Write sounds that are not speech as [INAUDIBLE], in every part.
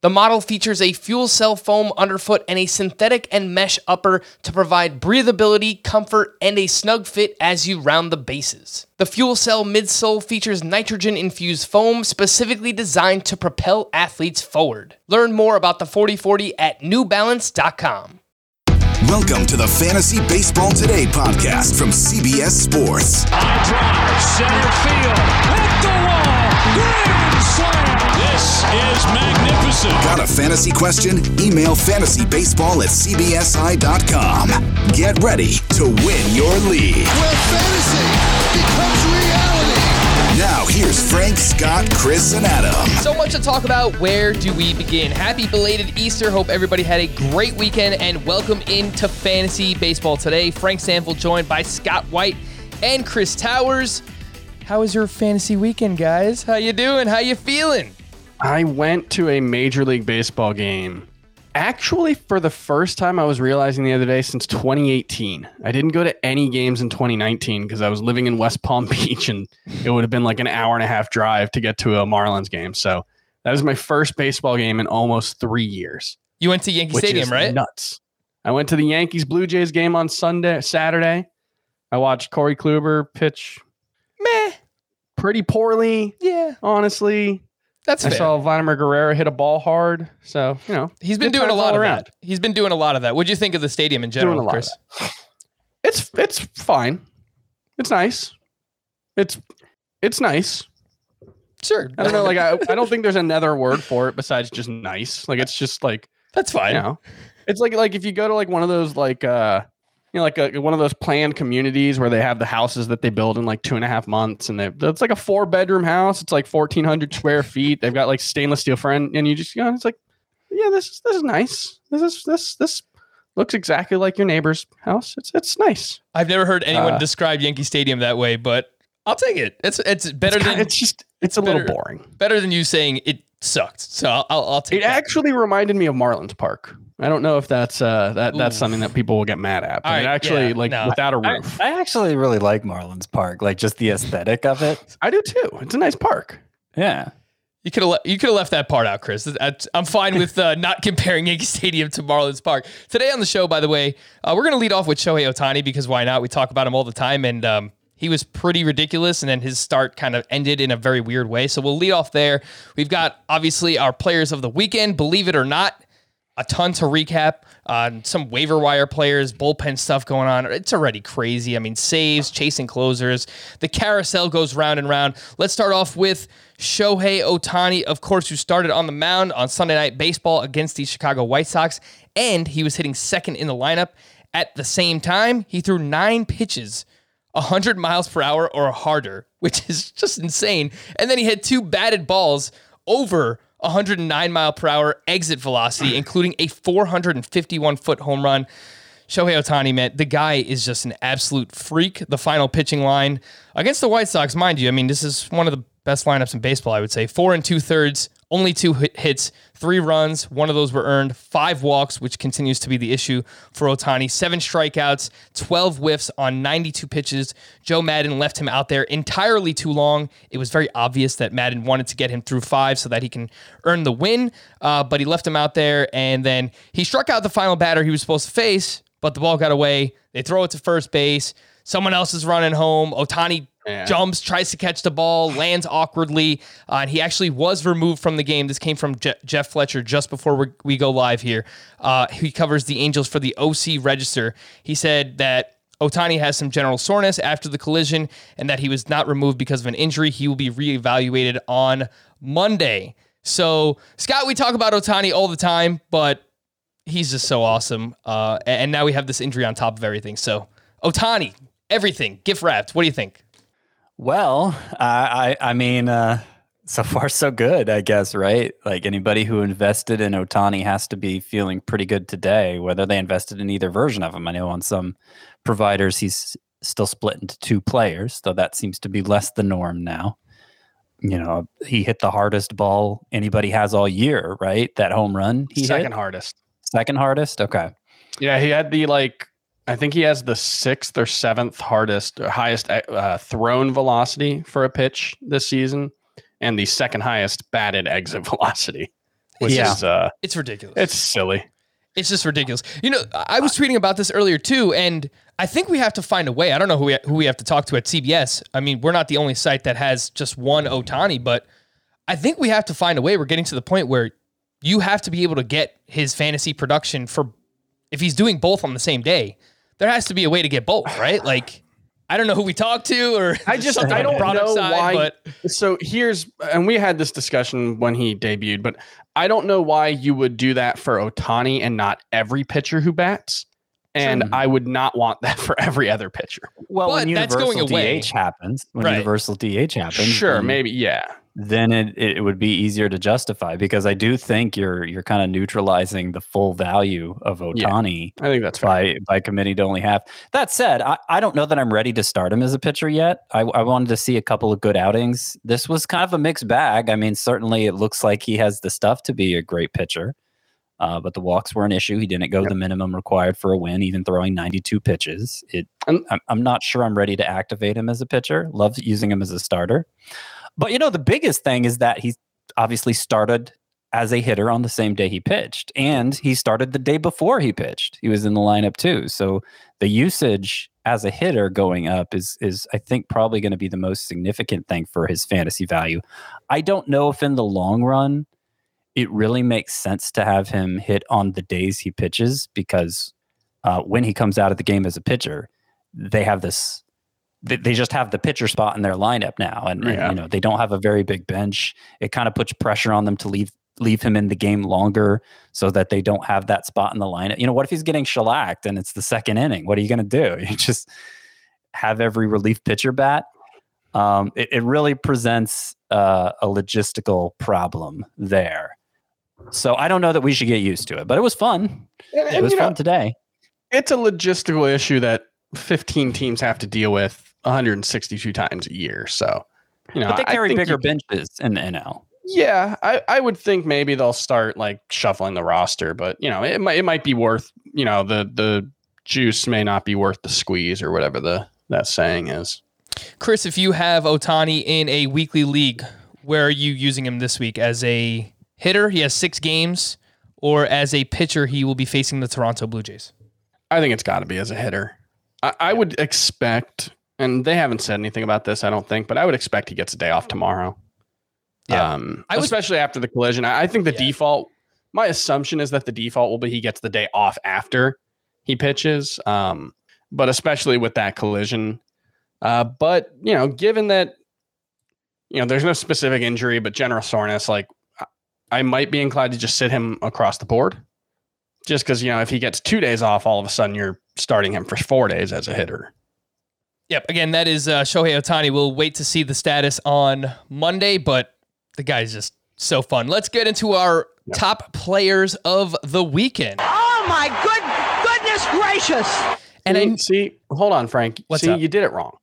The model features a fuel cell foam underfoot and a synthetic and mesh upper to provide breathability, comfort, and a snug fit as you round the bases. The fuel cell midsole features nitrogen infused foam specifically designed to propel athletes forward. Learn more about the 4040 at newbalance.com. Welcome to the Fantasy Baseball Today podcast from CBS Sports. High drive, center field, hit the wall, grand slam. This is magnificent. Got a fantasy question? Email fantasybaseball at cbsi.com. Get ready to win your league. where fantasy becomes reality. Now, here's Frank, Scott, Chris, and Adam. So much to talk about. Where do we begin? Happy belated Easter. Hope everybody had a great weekend and welcome into Fantasy Baseball today. Frank Stampfl joined by Scott White and Chris Towers. How was your fantasy weekend, guys? How you doing? How you feeling? I went to a Major League Baseball game. Actually, for the first time, I was realizing the other day since 2018. I didn't go to any games in 2019 because I was living in West Palm [LAUGHS] Beach and it would have been like an hour and a half drive to get to a Marlins game. So that was my first baseball game in almost three years. You went to Yankee which Stadium, is right? Nuts. I went to the Yankees Blue Jays game on Sunday, Saturday. I watched Corey Kluber pitch Meh. pretty poorly, Yeah, honestly. That's I fair. saw Vladimir Guerrero hit a ball hard. So, you know, He's been doing a lot of around. that. He's been doing a lot of that. What'd you think of the stadium in general, Doing a lot Chris? It's it's fine. It's nice. It's it's nice. Sure. I don't know. Like I, I don't think there's another word for it besides just nice. Like it's just like That's fine. you know, it's like like if you go to like one of those like uh you know like a, one of those planned communities where they have the houses that they build in like two and a half months and they it's like a four bedroom house. It's like fourteen hundred square feet. They've got like stainless steel front and you just you know it's like yeah this is this is nice. This is this this looks exactly like your neighbor's house. It's it's nice. I've never heard anyone Uh, describe Yankee Stadium that way, but I'll take it. It's it's better It's, than kinda- it's just it's a little better- boring. better than you saying it sucked. So I'll I'll, I'll take It that. actually reminded me of Marlins Park. I don't know if that's uh that that's Ooh. something that people will get mad at. But All it right, actually yeah, like no. without a roof. I actually really like Marlins Park, like just the aesthetic of it. [LAUGHS] I do too. It's a nice park. Yeah. You could have le- you could have left that part out, Chris. I'm fine with uh, [LAUGHS] not comparing Yankee Stadium to Marlins Park. Today on the show, by the way, uh, we're going to lead off with Shohei Ohtani because why not? We talk about him all the time, and um, he was pretty ridiculous, and then his start kind of ended in a very weird way. So we'll lead off there. We've got obviously our players of the weekend. Believe it or not, a ton to recap. Uh, some waiver wire players, bullpen stuff going on. It's already crazy. I mean, saves, chasing closers. The carousel goes round and round. Let's start off with Shohei Ohtani, of course, who started on the mound on Sunday Night Baseball against the Chicago White Sox, and he was hitting second in the lineup. At the same time, he threw nine pitches 100 miles per hour or harder, which is just insane. And then he had two batted balls over 109 mile per hour exit velocity, including a 451 foot home run. Shohei Ohtani, man, the guy is just an absolute freak. The final pitching line against the White Sox, mind you, I mean, this is one of the best lineups in baseball, I would say. Four and two thirds, only two hit- hits, three runs. One of those were earned, five walks, which continues to be the issue for Ohtani. Seven strikeouts, 12 whiffs on 92 pitches. Joe Maddon left him out there entirely too long. It was very obvious that Maddon wanted to get him through five so that he can earn the win, uh, but he left him out there, and then he struck out the final batter he was supposed to face, but the ball got away. They throw it to first base. Someone else is running home. Ohtani Jumps, tries to catch the ball, lands awkwardly, uh, and he actually was removed from the game. This came from Je- Jeff Fletcher just before we, we go live here. Uh, he covers the Angels for the OC Register. He said that Ohtani has some general soreness after the collision and that he was not removed because of an injury. He will be reevaluated on Monday. So, Scott, we talk about Ohtani all the time, but he's just so awesome. Uh, and now we have this injury on top of everything. So, Ohtani, everything, gift wrapped. What do you think? Well, I I, I mean, uh, so far so good, I guess, right? Like anybody who invested in Ohtani has to be feeling pretty good today, whether they invested in either version of him. I know on some providers he's still split into two players, though that seems to be less the norm now. you know, he hit the hardest ball anybody has all year, right? That home run he Second hit? hardest. second hardest. Okay, Yeah, he had the like. I think he has the sixth or seventh hardest, or highest uh, thrown velocity for a pitch this season, and the second highest batted exit [LAUGHS] velocity, which Yeah. is uh, It's ridiculous. it's silly. It's just ridiculous. You know, I was tweeting about this earlier too, and I think we have to find a way. I don't know who we, who we have to talk to at CBS. I mean, we're not the only site that has just one Ohtani, but I think we have to find a way. We're getting to the point where you have to be able to get his fantasy production for if he's doing both on the same day. There has to be a way to get both, right? Like, I don't know who we talked to, or [LAUGHS] I just I don't know side, why. but so here's and we had this discussion when he debuted, but I don't know why you would do that for Ohtani and not every pitcher who bats. And Sure. I would not want that for every other pitcher. well, when But that's universal going away. DH happens, when Right. universal DH happens, Sure, maybe yeah. Then it, it would be easier to justify because I do think you're you're kind of neutralizing the full value of Yeah. Ohtani I think that's fair. by by committing to only half. That said, I, I don't know that I'm ready to start him as a pitcher yet. I, I wanted to see a couple of good outings. This was kind of a mixed bag. I mean, certainly it looks like he has the stuff to be a great pitcher. Uh, but the walks were an issue. He didn't go the minimum required for a win, even throwing 92 pitches. It, I'm, I'm not sure I'm ready to activate him as a pitcher. Love using him as a starter. But you know, the biggest thing is that he obviously started as a hitter on the same day he pitched, and he started the day before he pitched. He was in the lineup too. So the usage as a hitter going up is is I think probably going to be the most significant thing for his fantasy value. I don't know if in the long run it really makes sense to have him hit on the days he pitches because uh, when he comes out of the game as a pitcher, they have this. They, they just have the pitcher spot in their lineup now, and, and, you know they don't have a very big bench. It kind of puts pressure on them to leave leave him in the game longer so that they don't have that spot in the lineup. You know, what if he's getting shellacked and it's the second inning? What are you going to do? [LAUGHS] You just have every relief pitcher bat. Um, it, it really presents uh, a logistical problem there. So I don't know that we should get used to it, but it was fun. And- It was you know, fun today. it's a logistical issue that 15 teams have to deal with 162 times a year. So, you know, But they I carry think bigger you- benches in the NL. Yeah, I, I would think maybe they'll start like shuffling the roster, but you know, it might it might be worth you know the the juice may not be worth the squeeze or whatever the that saying is. Chris, if you have Ohtani in a weekly league, where are you using him this week? As a hitter, he has six games, or as a pitcher, he will be facing the Toronto Blue Jays. I think it's got to be as a hitter. I, I would expect, and they haven't said anything about this, I don't think, but I would expect he gets a day off tomorrow. Yeah. Um, was- especially after the collision. I, I think the Yeah. default. My assumption is that the default will be he gets the day off after he pitches. Um, but especially with that collision. Uh, but you know, given that you know there's no specific injury, but general soreness, like I- I might be inclined to just sit him across the board just because you know if he gets two days off, all of a sudden you're starting him for four days as a hitter. Yep. Again, that is uh, Shohei Ohtani. We'll wait to see the status on Monday, but the guy's just so fun. Let's get into our top players of the weekend. Oh my good goodness gracious! And see, I, see, hold on, Frank. What's see, up? you did it wrong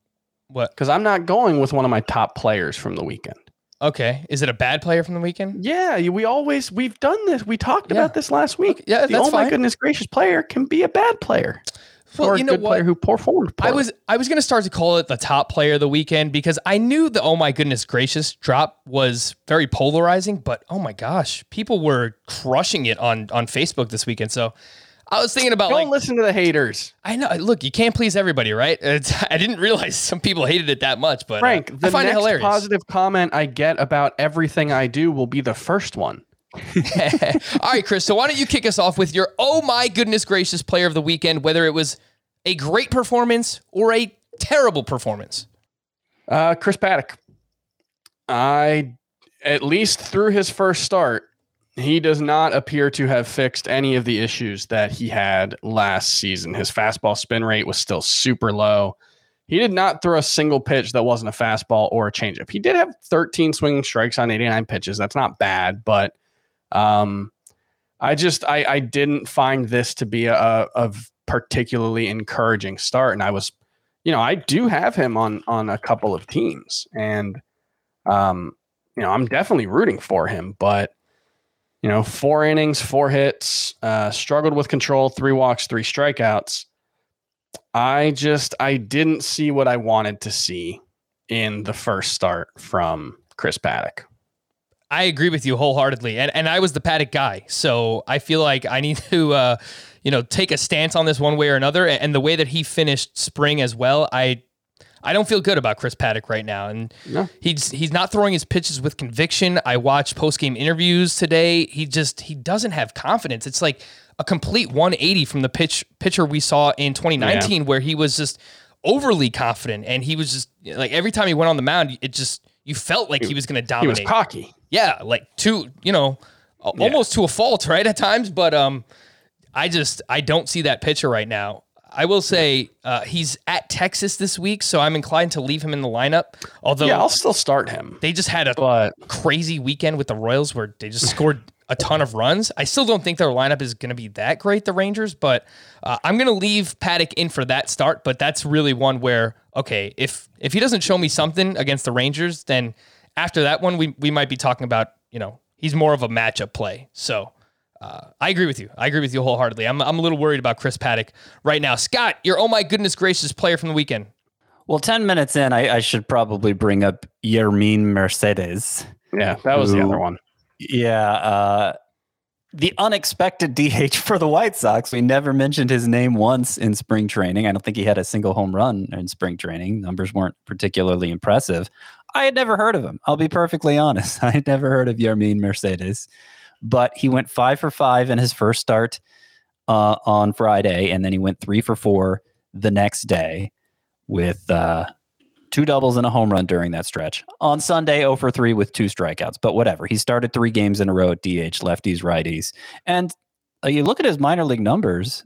what? because I'm not going with one of my top players from the weekend. Okay. Is it a bad player from the weekend? Yeah, we always we've done this. We talked Yeah. about this last week. Okay, yeah, the that's oh my goodness gracious player can be a bad player Well, you a know good what? player who performed. I was I was gonna start to call it the top player of the weekend because I knew the oh my goodness gracious drop was very polarizing, but oh my gosh, people were crushing it on on Facebook this weekend. So I was thinking about Don't like listen to the haters, I know look you can't please everybody, right? It's, [LAUGHS] I didn't realize some people hated it that much, but uh, Frank. I The find it next hilarious. positive comment I get about everything I do will be the first one. [LAUGHS] All right, Chris. So why don't you kick us off with your oh my goodness gracious player of the weekend, whether it was a great performance or a terrible performance? Uh, Chris Paddack. I, at least through his first start, he does not appear to have fixed any of the issues that he had last season. His fastball spin rate was still super low. He did not throw a single pitch that wasn't a fastball or a changeup. He did have 13 swinging strikes on 89 pitches. That's not bad, but um, I just I, I didn't find this to be a, a particularly encouraging start, and I was you know, I do have him on on a couple of teams, and um, you know, I'm definitely rooting for him, but you know, four innings, four hits, uh, struggled with control, three walks, three strikeouts. I just I didn't see what I wanted to see in the first start from Chris Paddack. I agree with you wholeheartedly, and and I was the Paddack guy, so I feel like I need to, uh, you know, take a stance on this one way or another. And the way that he finished spring as well, I I don't feel good about Chris Paddack right now, and No. he's he's not throwing his pitches with conviction. I watched post game interviews today. He just he doesn't have confidence. It's like a complete 180 from the pitch pitcher we saw in 2019, where he was just overly confident, and he was just like every time he went on the mound, it just you felt like he was going to dominate. He was cocky. Yeah, like to you know, a- almost to a fault, [LAUGHS] right at times. But um, I just I don't see that pitcher right now. I will say uh, he's at Texas this week, so I'm inclined to leave him in the lineup. Although Yeah, I'll still start him. they just had a But crazy weekend with the Royals where they just scored a ton of runs. I still don't think their lineup is going to be that great, the Rangers, but uh, I'm going to leave Paddack in for that start. But that's really one where, okay, if if he doesn't show me something against the Rangers, then after that one, we, we might be talking about, you know, he's more of a matchup play. So uh, I agree with you. I agree with you wholeheartedly. I'm, I'm a little worried about Chris Paddack right now. Scott, your oh my goodness gracious player from the weekend. Well, 10 minutes in, I, I should probably bring up Yermin Mercedes. yeah, that was the other one. Yeah. Uh, the unexpected DH for the White Sox. We never mentioned his name once in spring training. I don't think he had a single home run in spring training. Numbers weren't particularly impressive. I had never heard of him. I'll be perfectly honest. [LAUGHS] I had never heard of Yermin Mercedes, but he went five for five in his first start uh, on Friday, and then he went three for four the next day with uh, two doubles and a home run during that stretch. On Sunday, 0 for 3 with two strikeouts, but whatever. He started three games in a row at DH, lefties, righties. And uh, you look at his minor league numbers,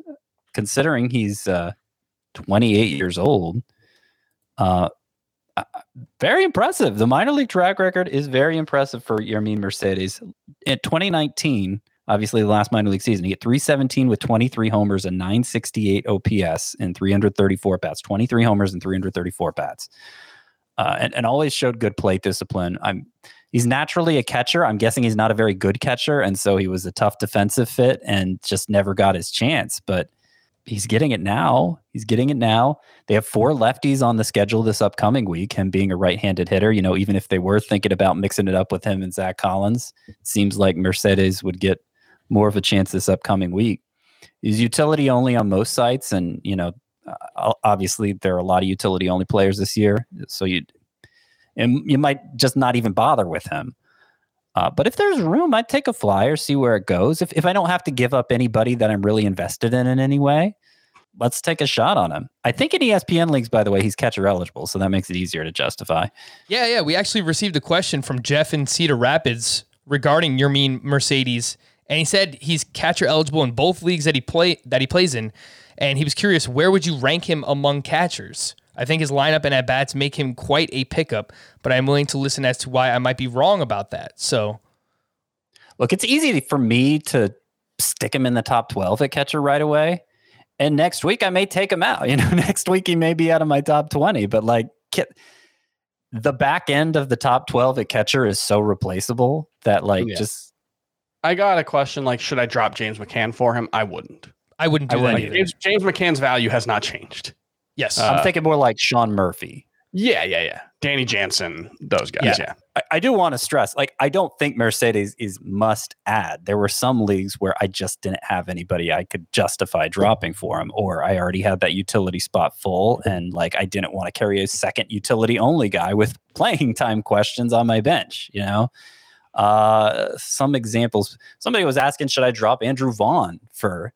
considering he's uh, 28 years old, uh, very impressive. The minor league track record is very impressive for Yermin Mercedes. In 2019, obviously the last minor league season, he hit 317 with 23 homers and 968 OPS in 334 bats. 23 homers and 334 bats. Uh, and, and always showed good plate discipline. I'm he's naturally a catcher. I'm guessing he's not a very good catcher, and so he was a tough defensive fit and just never got his chance. But he's getting it now. He's getting it now. They have four lefties on the schedule this upcoming week. Him being a right-handed hitter, you know, even if they were thinking about mixing it up with him and Zack Collins, seems like Mercedes would get more of a chance this upcoming week. He's utility only on most sites, and you know, uh, obviously there are a lot of utility only players this year. So you and you might just not even bother with him. Uh, but if there's room, I'd take a flyer, see where it goes. If if I don't have to give up anybody that I'm really invested in in any way, let's take a shot on him. I think in ESPN leagues, by the way, he's catcher eligible, so that makes it easier to justify. Yeah, yeah. We actually received a question from Jeff in Cedar Rapids regarding Yermin Mercedes, and he said he's catcher eligible in both leagues that he play that he plays in, and he was curious where would you rank him among catchers. I think his lineup and at bats make him quite a pickup, but I'm willing to listen as to why I might be wrong about that. So Look, it's easy for me to stick him in the top 12 at catcher right away. And next week I may take him out. [LAUGHS] You know, next week he may be out of my top 20, but like ki- the back end of the top 12 at catcher is so replaceable that like Yeah. just I got a question like, should I drop James McCann for him? I wouldn't. I wouldn't do I that wouldn't either. James, James McCann's value has not changed. Yes. Uh, I'm thinking more like Sean Murphy. Yeah, yeah, yeah. Danny Jansen, those guys. Yeah. Yeah. I, I do want to stress, like, I don't think Mercedes is must add. There were some leagues where I just didn't have anybody I could justify dropping for him, or I already had that utility spot full, and like I didn't want to carry a second utility only guy with [LAUGHS] playing time questions on my bench. You know, uh, some examples. Somebody was asking, should I drop Andrew Vaughn for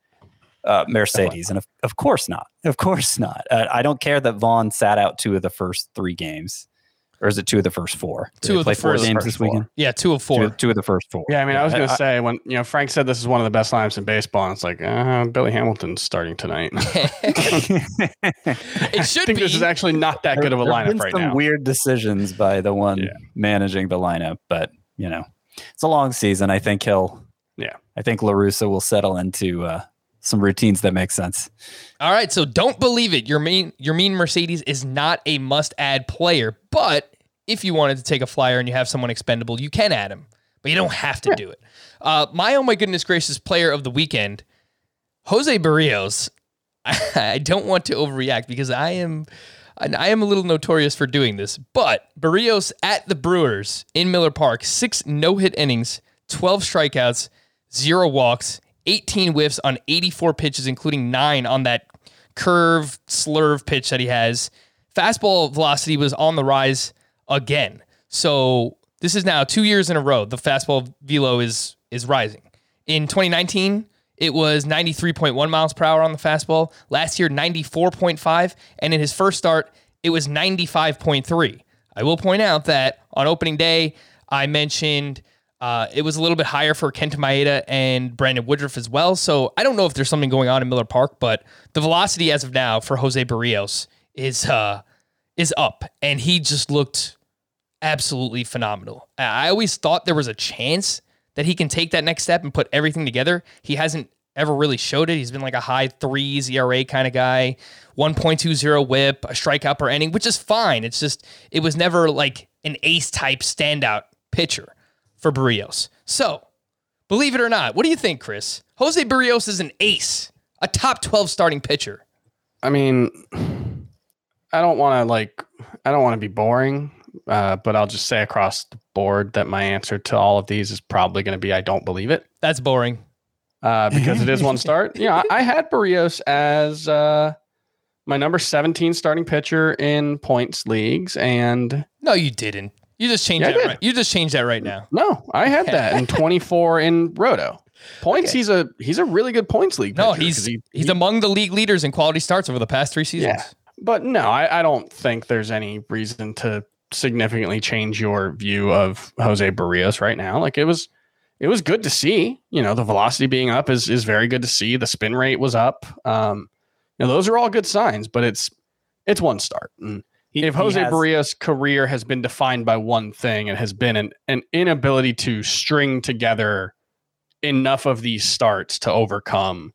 uh, Mercedes? And of, of course not. Of course not. Uh, I don't care that Vaughn sat out two of the first three games. Or is it two of the first four? Did Two they of the play four first- games first this four. weekend. yeah, two of four. Two, two of the first four. Yeah, I mean, I was going to say when you know Frank said this is one of the best lineups in baseball, and it's like uh, Billy Hamilton's starting tonight. I [LAUGHS] [LAUGHS] it should think be. this is actually not that good of a lineup been right some now. Weird decisions by the one Yeah. managing the lineup, but you know, it's a long season. I think he'll. Yeah. I think La Russa will settle into uh, some routines that make sense. All right, so don't believe it. Yermin your mean Mercedes is not a must-add player, but if you wanted to take a flyer and you have someone expendable, you can add him, but you don't have to do it. Uh, my oh my goodness gracious player of the weekend, Jose Berrios. [LAUGHS] I don't want to overreact because I am I am a little notorious for doing this, but Berrios at the Brewers in Miller Park, six no hit innings, 12 strikeouts, zero walks, 18 whiffs on 84 pitches, including nine on that curve slurve pitch that he has. Fastball velocity was on the rise again. So this is now two years in a row. The fastball velo is is rising. In 2019, it was 93.1 miles per hour on the fastball. Last year, 94.5. And in his first start, it was 95.3. I will point out that on opening day, I mentioned uh, it was a little bit higher for Kenta Maeda and Brandon Woodruff as well. So I don't know if there's something going on in Miller Park, but the velocity as of now for Jose Berrios is uh, is up, and he just looked absolutely phenomenal. I always thought there was a chance that he can take that next step and put everything together. He hasn't ever really showed it. He's been like a high threes ERA kind of guy, 1.20 whip, a strikeout per inning, which is fine. It's just, it was never like an ace type standout pitcher for Berrios. So, believe it or not, what do you think, Chris? Jose Berrios is an ace, a top 12 starting pitcher. I mean, I don't want to like, I don't want to be boring, uh, but I'll just say across the board that my answer to all of these is probably going to be I don't believe it. That's boring. Uh, because it is one start. [LAUGHS] Yeah, I, I had Berrios as uh, my number 17 starting pitcher in points leagues. And No, you didn't. You just changed Yeah, that right. You just changed that right now. no, I had that in [LAUGHS] 24 in Roto. Points, he's a he's a really good points league. No, he's he- he's he- among the league leaders in quality starts over the past three seasons. Yeah. But no, I, I don't think there's any reason to significantly change your view of Jose Berrios right now. Like it was it was good to see. You know, the velocity being up is is very good to see. The spin rate was up. Um, you know, those are all good signs, but it's it's one start. And He- if Jose has- Berrios' career has been defined by one thing, it has been an, an inability to string together enough of these starts to overcome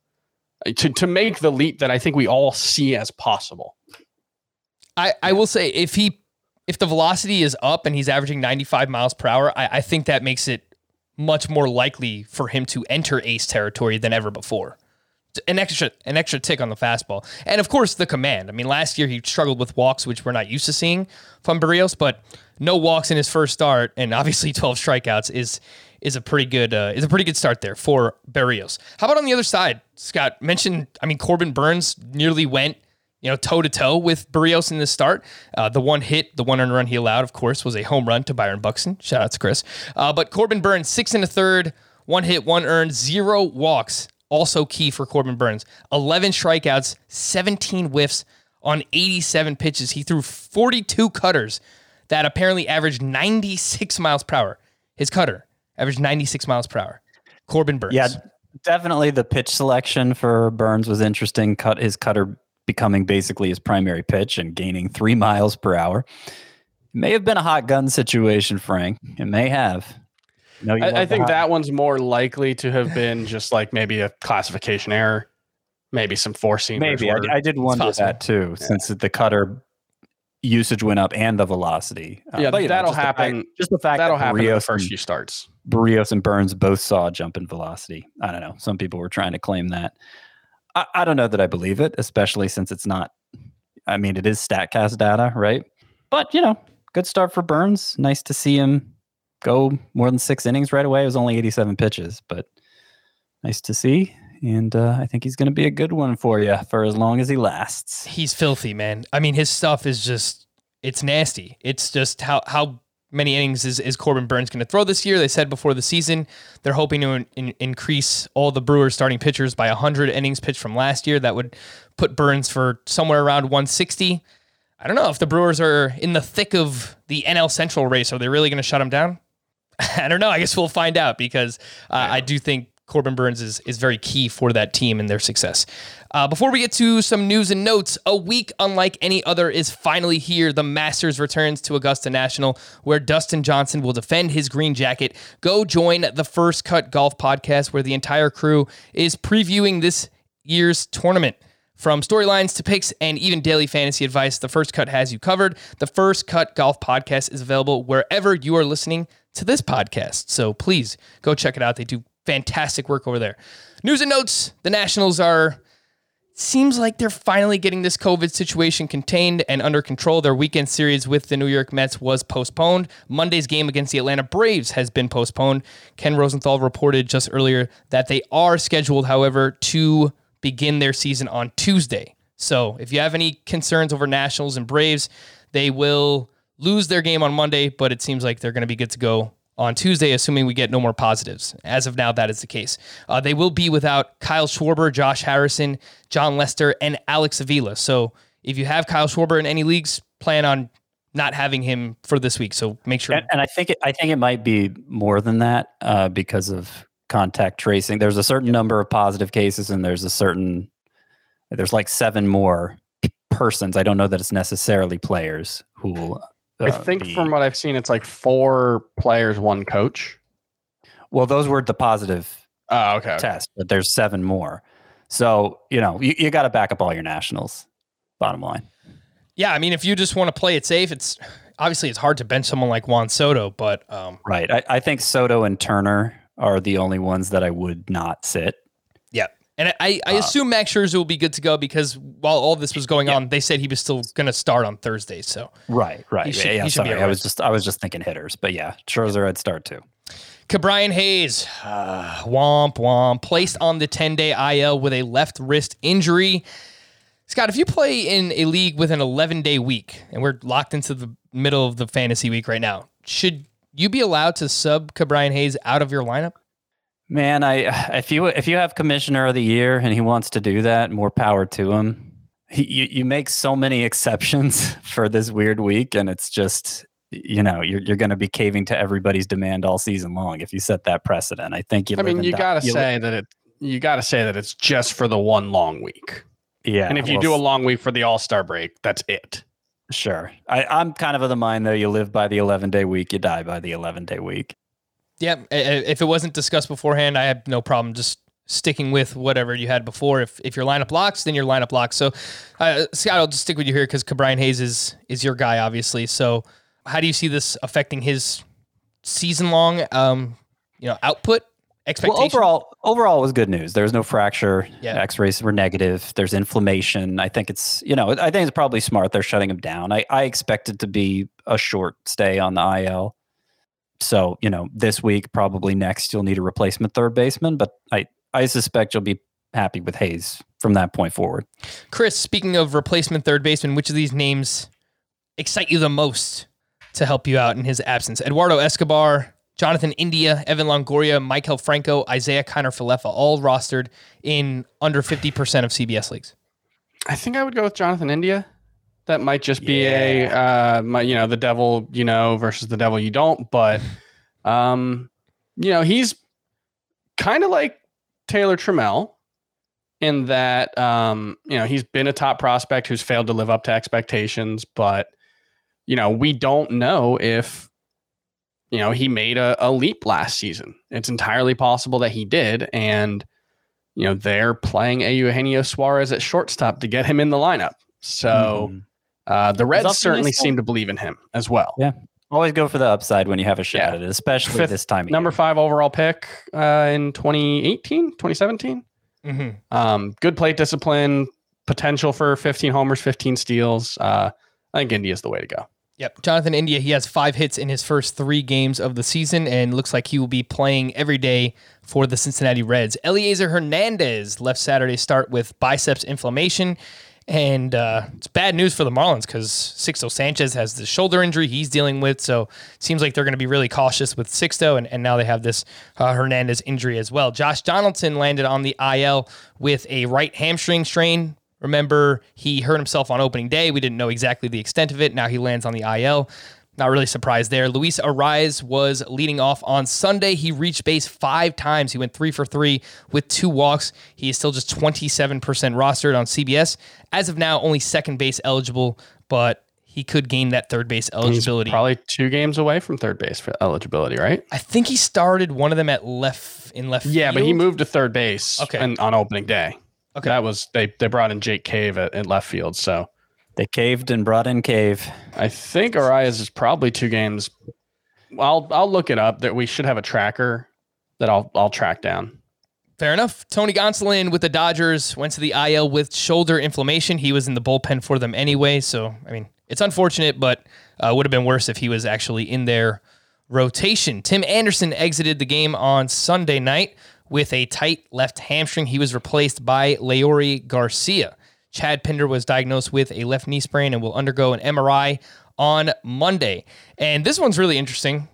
uh, to, to make the leap that I think we all see as possible. I, I will say if he if the velocity is up and he's averaging 95 miles per hour, I, I think that makes it much more likely for him to enter ace territory than ever before. An extra an extra tick on the fastball. And of course the command. I mean, last year he struggled with walks, which we're not used to seeing from Berrios, but no walks in his first start and obviously [LAUGHS] 12 strikeouts is is a pretty good uh, is a pretty good start there for Berrios. How about on the other side? Scott mentioned I mean Corbin Burnes nearly went you know, toe to toe with Berrios in the start. Uh, the one hit, the one earned run he allowed, of course, was a home run to Byron Buxton. Shout out to Chris. Uh, but Corbin Burnes, six and a third, one hit, one earned, zero walks. Also key for Corbin Burnes. 11 strikeouts, 17 whiffs on 87 pitches. He threw 42 cutters that apparently averaged 96 miles per hour. His cutter averaged 96 miles per hour. Corbin Burnes. Yeah, definitely the pitch selection for Burnes was interesting. Cut his cutter becoming basically his primary pitch and gaining three miles per hour. It may have been a hot gun situation, Frank. It may have. No, I, I think that one's more likely to have been just like maybe a classification error, maybe some forcing. maybe I, I did wonder that too, since the cutter usage went up and the velocity. Uh, Yeah, but, that'll just the fact- happen- just the fact that'll that happen in the first few starts. Berrios and Burnes both saw a jump in velocity. I don't know. Some people were trying to claim that. I, I don't know that I believe it, especially since it's not. I mean, it is Statcast data, right? But you know, good start for Burnes. Nice to see him go more than six innings right away. It was only 87 pitches, but nice to see. And uh, I think he's going to be a good one for you for as long as he lasts. he's filthy, man. I mean, his stuff is just it's nasty. It's just how how many innings is, is Corbin Burnes going to throw this year? They said before the season they're hoping to in, in- increase all the Brewers starting pitchers by 100 innings pitched from last year. That would put Burnes for somewhere around 160. I don't know if the Brewers are in the thick of the NL Central race. Are they really going to shut him down? [LAUGHS] I don't know. I guess we'll find out because uh, I do think Corbin Burnes is, is very key for that team and their success. Uh, before we get to some news and notes, a week unlike any other is finally here. The Masters returns to Augusta National, where Dustin Johnson will defend his green jacket. Go join the First Cut Golf podcast, where the entire crew is previewing this year's tournament. From storylines to picks and even daily fantasy advice, the First Cut has you covered. The First Cut Golf Podcast is available wherever you are listening to this podcast. So please go check it out. They do fantastic work over there. News and notes the Nationals are seems like they're finally getting this COVID situation contained and under control. Their weekend series with the New York Mets was postponed. Monday's game against the Atlanta Braves has been postponed. Ken Rosenthal reported just earlier that they are scheduled, however, to begin their season on Tuesday. So if you have any concerns over Nationals and Braves, they will lose their game on Monday, but it seems like they're going to be good to go on Tuesday, assuming we get no more positives. As of now, that is the case. Uh, they will be without Kyle Schwarber, Josh Harrison, Jon Lester, and Alex Avila. So if you have Kyle Schwarber in any leagues, plan on not having him for this week. So make sure. And, and I think it, I think it might be more than that uh, because of contact tracing. There's a certain number of positive cases, and there's a certain there's like seven more persons. I don't know that it's necessarily players who. Uh, I think be- from what I've seen, it's like four players, one coach. well, those were the positive Oh, okay. okay. test, but there's seven more. So you know you, you got to back up all your nationals. Bottom line. Yeah, I mean, if you just want to play it safe, it's obviously it's hard to bench someone like Juan Soto, but um, Right. I, I think Soto and Turner are the only ones that I would not sit. Yeah. And I, I Uh, assume Max Scherzer will be good to go because while all this was going on, they said he was still going to start on Thursday. So Right. Right. He should- yeah, yeah, he should be sorry. I was just I was just thinking hitters, but yeah, Scherzer I'd start too. Ke'Bryan Hayes, uh, womp womp, placed on the 10 day IL with a left wrist injury. Scott, if you play in a league with an 11 day week, and we're locked into the middle of the fantasy week right now, should you be allowed to sub Ke'Bryan Hayes out of your lineup? Man, I if you if you have commissioner of the year and he wants to do that, more power to him. He, you you make so many exceptions [LAUGHS] for this weird week, and it's just you know you're you're going to be caving to everybody's demand all season long if you set that precedent. I think you. I mean, you gotta you li- say that it. You gotta say that it's just for the one long week. yeah. and if you well, do a long week for the All Star break, that's it. Sure. I, I'm kind of of the mind though. You live by the 11 day week, you die by the 11 day week. Yeah, if it wasn't discussed beforehand, I have no problem just sticking with whatever you had before. If if your lineup locks, then your lineup locks. So, uh, Scott, I'll just stick with you here because Ke'Bryan Hayes is is your guy, obviously. So, how do you see this affecting his season long, um, you know, output expectation? Well, overall, overall, was good news. There was no fracture. Yeah. X-rays were negative. There's inflammation. I think it's you know I think it's probably smart they're shutting him down. I I expect it to be a short stay on the IL. So you know this week, probably next, you'll need a replacement third baseman. But I I suspect you'll be happy with Hayes from that point forward. Chris, speaking of replacement third baseman, which of these names excite you the most to help you out in his absence? Eduardo Escobar, Jonathan India, Evan Longoria, Maikel Franco, Isiah Kiner Falefa, all rostered in under 50% of CBS leagues. I think I would go with Jonathan India. That might just be a uh, my, you know the devil you know versus the devil you don't, but [LAUGHS] um, you know he's kind of like Taylor Trammell in that um, you know he's been a top prospect who's failed to live up to expectations, but you know we don't know if you know he made a, a leap last season. It's entirely possible that he did, and you know they're playing Eugenio Suarez at shortstop to get him in the lineup. So Mhm. Uh, the Reds also certainly nice seem to believe in him as well. Yeah. always go for the upside when you have a shot Yeah. at it, especially Fifth this time. Of Number year. five overall pick uh, in 2018, 2017. Mm-hmm. Um, good plate discipline, potential for 15 homers, 15 steals. Uh, I think India is the way to go. Yep. Jonathan India, he has five hits in his first three games of the season and looks like he will be playing every day for the Cincinnati Reds. Elieser Hernandez left Saturday start with biceps inflammation. And uh, it's bad news for the Marlins because Sixto Sanchez has the shoulder injury he's dealing with. So it seems like they're going to be really cautious with Sixto. And, and now they have this uh, Hernandez injury as well. Josh Donaldson landed on the IL with a right hamstring strain. Remember, he hurt himself on opening day. We didn't know exactly the extent of it. Now he lands on the IL. Not really surprised there. Luis Arraez was leading off on Sunday. He reached base five times. He went three for three with two walks. He is still just 27% rostered on CBS. As of now, only second base eligible, but he could gain that third base He's eligibility. probably two games away from third base for eligibility, right? I think he started one of them at left in left. Field. Yeah, but he moved to third base Okay. and, on opening day. Okay. That was they they brought in Jake Cave at, at left field. So They caved and brought in Cave. I think Arraez is probably two games. I'll I'll look it up. That we should have a tracker that I'll I'll track down. Fair enough. Tony Gonsolin with the Dodgers went to the IL with shoulder inflammation. He was in the bullpen for them anyway. So, I mean, it's unfortunate, but uh, would have been worse if he was actually in their rotation. Tim Anderson exited the game on Sunday night with a tight left hamstring. He was replaced by Leury Garcia. Chad Pinder was diagnosed with a left knee sprain and will undergo an MRI on Monday. And this one's really interesting.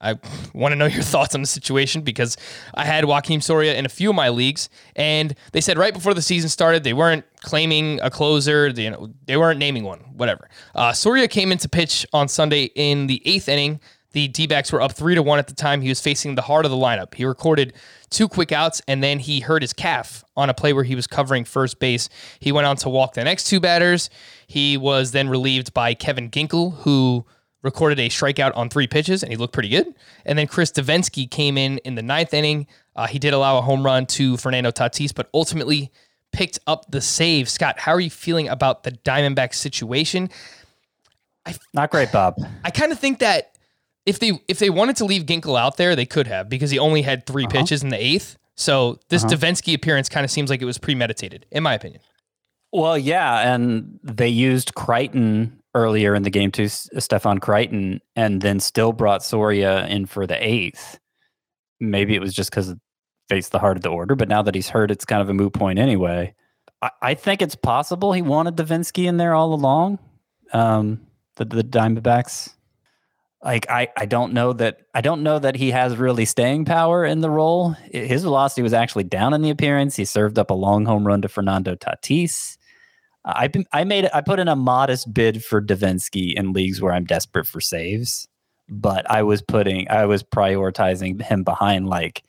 I [LAUGHS] want to know your thoughts on the situation because I had Joakim Soria in a few of my leagues, and they said right before the season started they weren't claiming a closer. They, you know, they weren't naming one. Whatever. Uh, Soria came into pitch on Sunday in the eighth inning. The D backs were up three to one at the time. He was facing the heart of the lineup. He recorded two quick outs and then he hurt his calf on a play where he was covering first base. He went on to walk the next two batters. He was then relieved by Kevin Ginkel, who recorded a strikeout on three pitches and he looked pretty good. And then Chris Devenski came in in the ninth inning. Uh, he did allow a home run to Fernando Tatis, but ultimately picked up the save. Scott, how are you feeling about the Diamondback situation? Not great, Bob. I kind of think that if they if they wanted to leave Ginkel out there, they could have because he only had 3 pitches in the eighth. So this Devenski appearance kind of seems like it was premeditated, in my opinion. Well, yeah, and they used Crichton earlier in the game too, Stefan Crichton, and then still brought Soria in for the eighth. Maybe it was just because it faced the heart of the order, but now that he's hurt, it's kind of a moot point anyway. I, I think it's possible he wanted Devenski in there all along. Um, the the Diamondbacks. Like I, I don't know that I don't know that he has really staying power in the role. His velocity was actually down in the appearance. He served up a long home run to Fernando Tatis. I I made I put in a modest bid for Devenski in leagues where I'm desperate for saves, but I was putting I was prioritizing him behind like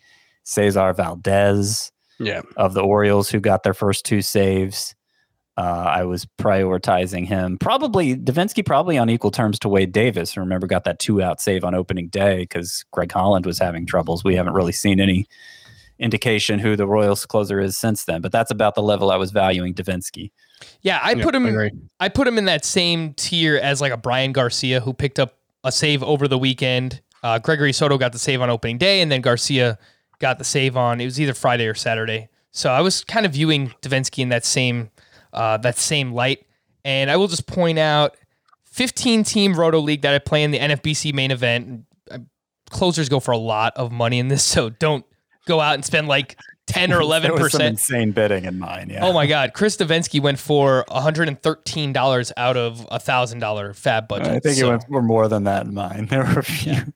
Cesar Valdez Yeah. of the Orioles who got their first two saves. Uh, I was prioritizing him probably Devenski probably on equal terms to Wade Davis. who Remember, got that two out save on opening day because Greg Holland was having troubles. We haven't really seen any indication who the Royals closer is since then, but that's about the level I was valuing Devenski. Yeah, I Yeah, put him I. I put him in that same tier as like a Bryan Garcia who picked up a save over the weekend. Uh, Gregory Soto got the save on opening day, and then Garcia got the save on it was either Friday or Saturday. So I was kind of viewing Devenski in that same uh, that same light. And I will just point out 15 team roto league that I play in the NFBC main event. Closers go for a lot of money in this, [LAUGHS] so don't go out and spend like 10 or 11 [LAUGHS] There was some percent. insane bidding in mine. Yeah. Oh my God, Chris Devenski went for $113 out of a thousand dollar fab budget. I think So, it went for more than that in mine. [LAUGHS] There were a few.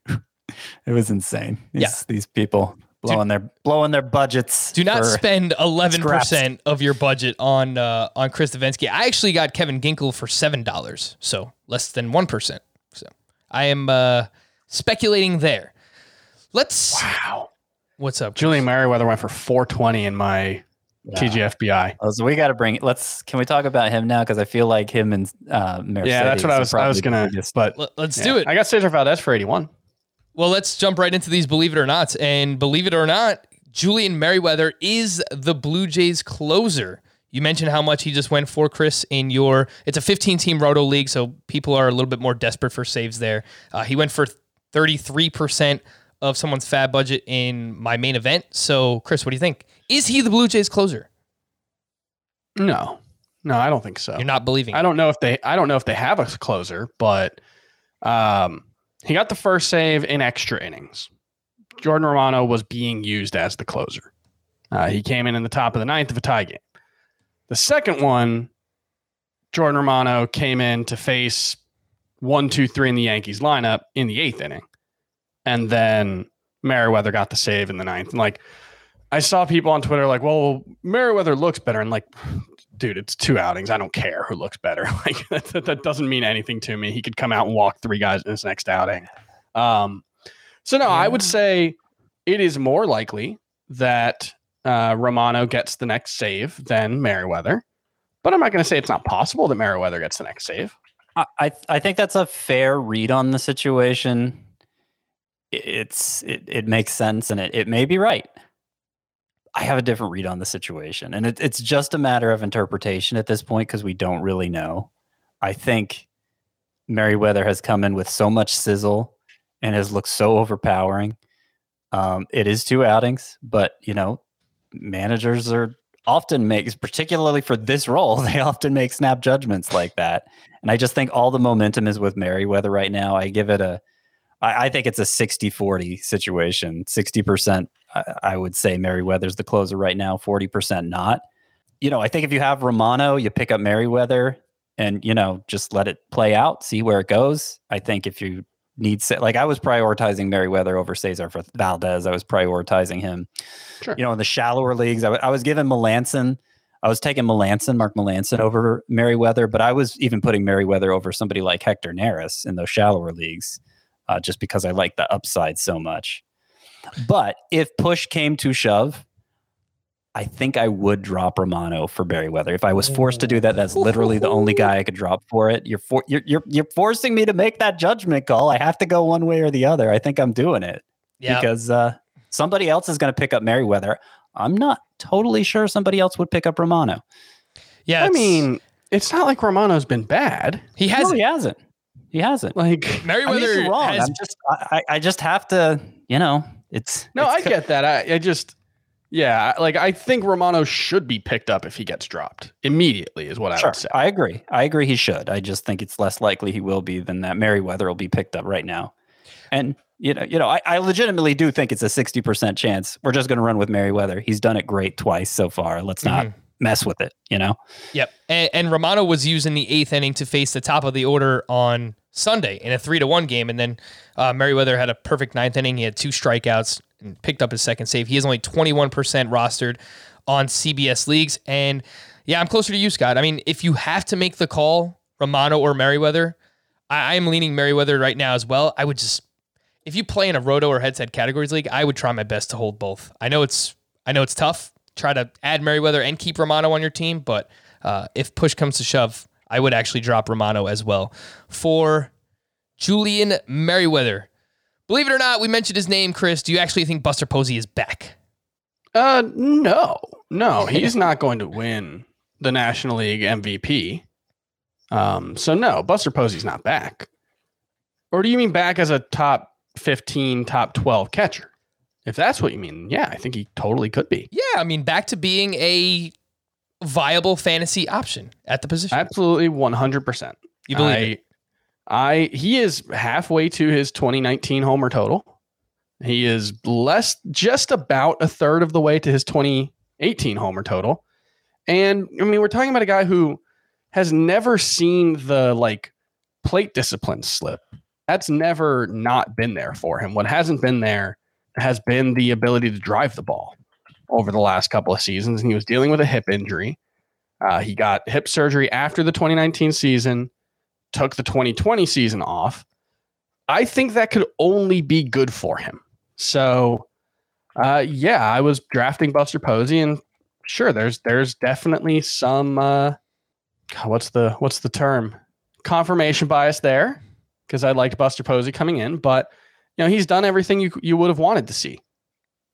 it was insane. These, Yeah. these people blowing their blowing their budgets. do not spend eleven percent of your budget on uh, on Chris Devenski. I actually got Kevin Ginkel for seven dollars, so less than one percent. So I am uh, speculating there. Let's. Wow. What's up, Julian Merryweather went for 420 in my TGFBI. Oh, so we got to bring. Let's. Can we talk about him now? Because I feel like him and uh, Mercedes Yeah, that's what I are was I was probably gonna. biggest- But Let- Let's yeah. do it. I got Cesar Valdez for 81. Well, let's jump right into these believe it or not. And believe it or not, Julian Merryweather is the Blue Jays closer. You mentioned how much he just went for, Chris, in your it's a 15 team roto league, so people are a little bit more desperate for saves there. Uh, he went for 33% of someone's fab budget in my main event. So, Chris, what do you think? Is he the Blue Jays closer? No, no, I don't think so. You're not believing. I don't know if they I don't know if they have a closer, but um, he got the first save in extra innings. Jordan Romano was being used as the closer. Uh, he came in in the top of the ninth of a tie game. The second one, Jordan Romano came in to face one, two, three in the Yankees lineup in the eighth inning, and then Merryweather got the save in the ninth. And like, I saw people on Twitter like, "Well, Merryweather looks better," and like, dude, it's two outings. I don't care who looks better. [LAUGHS] Like that, that doesn't mean anything to me. He could come out and walk three guys in his next outing. Um, so no, I would say it is more likely that uh, Romano gets the next save than Merryweather. But I'm not going to say it's not possible that Merryweather gets the next save. I, I I think that's a fair read on the situation. It's it, it makes sense and it, it may be right. I have a different read on the situation, and it, it's just a matter of interpretation at this point because we don't really know. I think Merryweather has come in with so much sizzle and has looked so overpowering. Um, it is two outings, but you know, managers are often makes particularly for this role [LAUGHS] they often make snap judgments like that and i just think all the momentum is with merryweather right now i give it a i, I think it's a 60-40 situation 60% I, I would say merryweather's the closer right now 40% not you know i think if you have romano you pick up merryweather and you know just let it play out see where it goes i think if you need like I was prioritizing Merryweather over Cesar for Valdez. I was prioritizing him. Sure. You know, in the shallower leagues, I, w- I was giving Melancon. I was taking Melancon, Mark Melancon over Merryweather, but I was even putting Merryweather over somebody like Hector Neris in those shallower leagues, uh, just because I like the upside so much. But if push came to shove, I think I would drop Romano for Merryweather. If I was forced to do that, that's literally the only guy I could drop for it. You're for, you're, you're you're forcing me to make that judgment call. I have to go one way or the other. I think I'm doing it yeah. because uh, somebody else is going to pick up Merryweather. I'm not totally sure somebody else would pick up Romano. Yeah, I mean, it's not like Romano's been bad. He hasn't. No, he hasn't. He hasn't. Like Merryweather I mean, wrong. has. I'm just I, I just have to you know it's no, it's I get that. I, I just yeah, like I think Romano should be picked up if he gets dropped immediately, is what I Sure, would say. I agree. I agree. He should. I just think it's less likely he will be than that Merryweather will be picked up right now. And you know, you know, I, I legitimately do think it's a sixty percent chance. We're just going to run with Merryweather. He's done it great twice so far. Let's not Mm-hmm. mess with it. You know. Yep. And, and Romano was used in the eighth inning to face the top of the order on Sunday in a three to one game. And then uh, Merryweather had a perfect ninth inning. He had two strikeouts and picked up his second save. He is only 21% rostered on CBS leagues. And yeah, I'm closer to you, Scott. I mean, if you have to make the call, Romano or Merryweather, I, I'm leaning Merryweather right now as well. I would just, if you play in a roto or headset categories league, I would try my best to hold both. I know it's, I know it's tough. Try to add Merryweather and keep Romano on your team, but uh, if push comes to shove, I would actually drop Romano as well. For Julian Merryweather, believe it or not, we mentioned his name, Chris. Do you actually think Buster Posey is back? Uh, no, no, [LAUGHS] he's not going to win the National League MVP. Um, so no, Buster Posey's not back. Or do you mean back as a top 15, top 12 catcher? If that's what you mean, yeah, I think he totally could be. Yeah, I mean, back to being a viable fantasy option at the position. Absolutely 100%. You believe I, it? I he is halfway to his 2019 homer total. He is less just about a third of the way to his 2018 homer total. And I mean, we're talking about a guy who has never seen the like plate discipline slip. That's never not been there for him. What hasn't been there has been the ability to drive the ball over the last couple of seasons. And he was dealing with a hip injury. Uh, he got hip surgery after the 2019 season, took the 2020 season off. I think that could only be good for him. So, uh, yeah, I was drafting Buster Posey, and sure, there's there's definitely some uh, what's the what's the term confirmation bias there because I liked Buster Posey coming in, but you know he's done everything you you would have wanted to see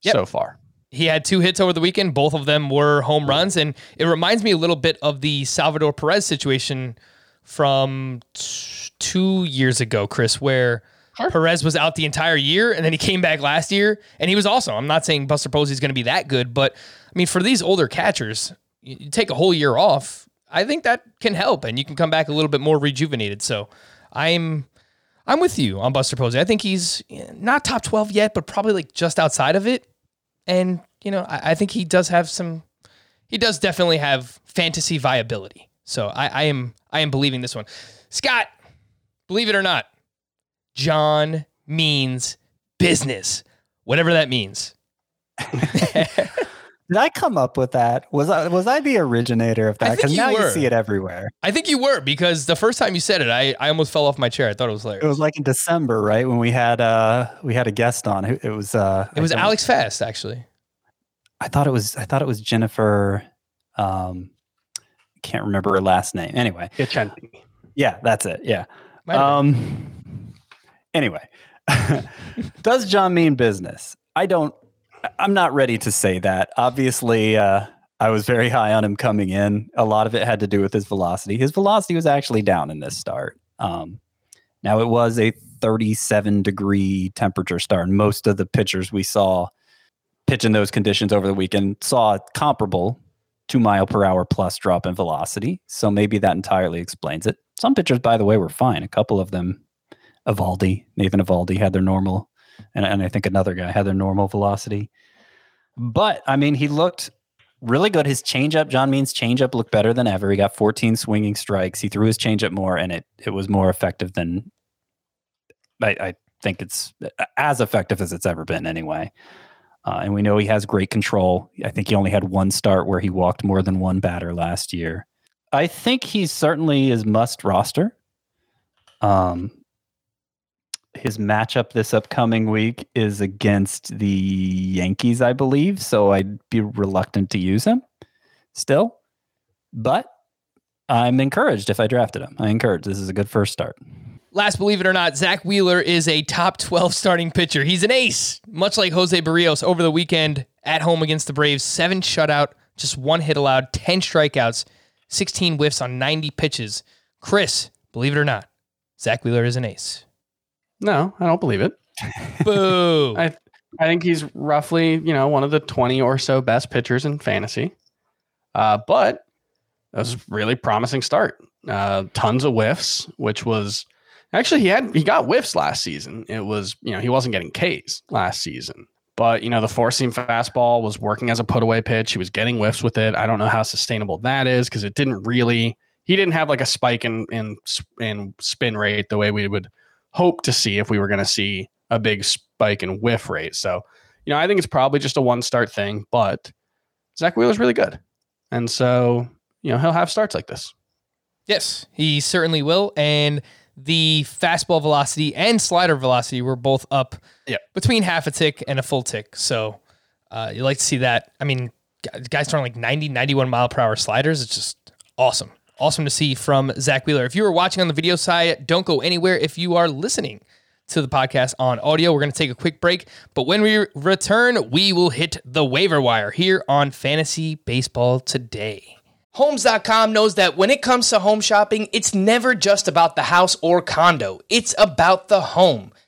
Yep. so far. He had two hits over the weekend. Both of them were home runs. And it reminds me a little bit of the Salvador Perez situation from t- two years ago, Chris, where Sure. Perez was out the entire year and then he came back last year and he was awesome. I'm not saying Buster Posey's going to be that good, but I mean, for these older catchers, you, take a whole year off. I think that can help and you can come back a little bit more rejuvenated. So I'm. I'm with you on Buster Posey. I think he's eh, not top 12 yet, but probably like just outside of it and you know I, I think he does have some he does definitely have fantasy viability. So I, I am i am believing this one. Scott believe it or not john means business whatever that means [LAUGHS] [LAUGHS] Did I come up with that? Was I was I the originator of that? Because now were. you see it everywhere. i think you were because the first time you said it i, I almost fell off my chair i thought it was hilarious It was like in December, right? When we had uh we had a guest on. It was uh it was alex fast actually I thought it was I thought it was Jennifer um can't remember her last name. Anyway. Piacenti. Yeah, that's it. Yeah. Might have been. Um anyway. [LAUGHS] Does John mean business? I don't I'm not ready to say that. Obviously, uh, I was very high on him coming in. A lot of it had to do with his velocity. His velocity was actually down in this start. Um, now it was a 37 degree temperature start. And most of the pitchers we saw pitch in those conditions over the weekend saw a comparable two mile per hour plus drop in velocity. So maybe that entirely explains it. Some pitchers, by the way, were fine. A couple of them, Eovaldi, Nathan Eovaldi, had their normal, and, and I think another guy had their normal velocity. But I mean, he looked really good. His changeup, John Means changeup looked better than ever. He got 14 swinging strikes. He threw his changeup more, and it it was more effective than I, I think it's as effective as it's ever been anyway. Uh, and we know he has great control. I think he only had one start where he walked more than one batter last year. I think he certainly is must roster. Um, his matchup this upcoming week is against the Yankees, I believe. So I'd be reluctant to use him still, but I'm encouraged if I drafted him. I encourage. This is a good first start. Last, believe it or not, Zack Wheeler is a top 12 starting pitcher. He's an ace, much like Jose Berrios over the weekend at home against the Braves. Seven shutout, just one hit allowed, 10 strikeouts, 16 whiffs on 90 pitches. Chris, believe it or not, Zack Wheeler is an ace. No, I don't believe it. Boo. I I think he's roughly, you know, one of the 20 or so best pitchers in fantasy. Uh, but that was a really promising start. Uh, tons of whiffs, which was actually he had he got whiffs last season. It was, you know, he wasn't getting Ks last season. But, you know, the four seam fastball was working as a put away pitch. He was getting whiffs with it. I don't know how sustainable that is because it didn't really he didn't have like a spike in in in spin rate the way we would hope to see if we were going to see a big spike in whiff rate. So, you know, I think it's probably just a one start thing, but Zack Wheeler's really good. And so, you know, he'll have starts like this. Yes, he certainly will. And the fastball velocity and slider velocity were both up Yep. between half a tick and a full tick. So uh, you like to see that. I mean, guys throwing like 90, 91 mile per hour sliders. It's just awesome. Awesome to see from Zack Wheeler. If you were watching on the video side, don't go anywhere. If you are listening to the podcast on audio, we're going to take a quick break. But when we return, we will hit the waiver wire here on Fantasy Baseball Today. Homes.com knows that when it comes to home shopping, it's never just about the house or condo, it's about the home.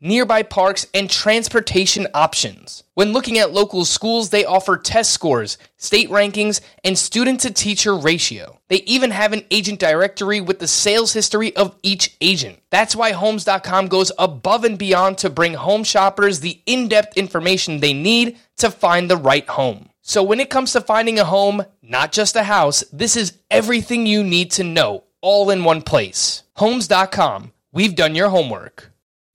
nearby parks, and transportation options. When looking at local schools, they offer test scores, state rankings, and student to teacher ratio. They even have an agent directory with the sales history of each agent. That's why Homes.com goes above and beyond to bring home shoppers the in depth information they need to find the right home. So when it comes to finding a home, not just a house, this is everything you need to know, all in one place. Homes.com. We've done your homework.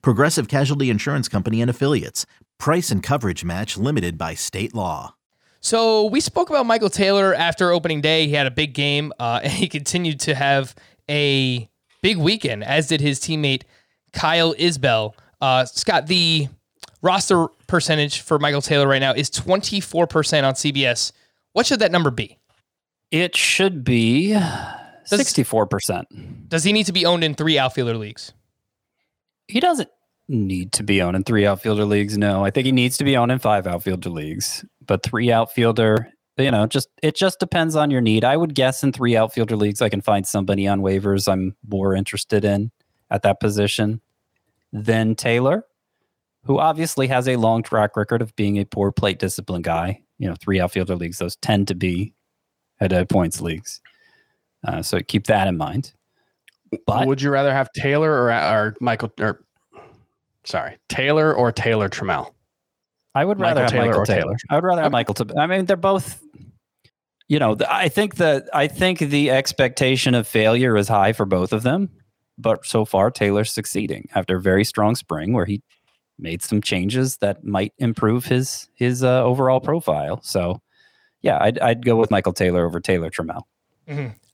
Progressive Casualty Insurance Company and Affiliates. Price and coverage match limited by state law. So we spoke about Michael Taylor after opening day. He had a big game, uh, [LAUGHS] and he continued to have a big weekend, as did his teammate Kyle Isbel. Uh, Scott, the roster percentage for Michael Taylor right now is 24% on CBS. What should that number be? It should be sixty-four percent. Does he need to be owned in three outfielder leagues? He doesn't need to be on in three outfielder leagues. No, I think he needs to be on in five outfielder leagues. But three outfielder, you know, just it just depends on your need. I would guess in three outfielder leagues, I can find somebody on waivers I'm more interested in at that position than Taylor, who obviously has a long track record of being a poor plate discipline guy. You know, three outfielder leagues, those tend to be head-to-head points leagues. Uh, so keep that in mind. But Would you rather have Taylor or or Michael or sorry, Taylor or Taylor Trammell? I would Michael rather have Taylor Michael or Taylor. Taylor? I would rather have Michael. Taylor. I mean, they're both. You know, I think that I think the expectation of failure is high for both of them, but so far Taylor's succeeding after a very strong spring where he made some changes that might improve his his uh, overall profile. So, yeah, I'd I'd go with Michael Taylor over Taylor Trammell.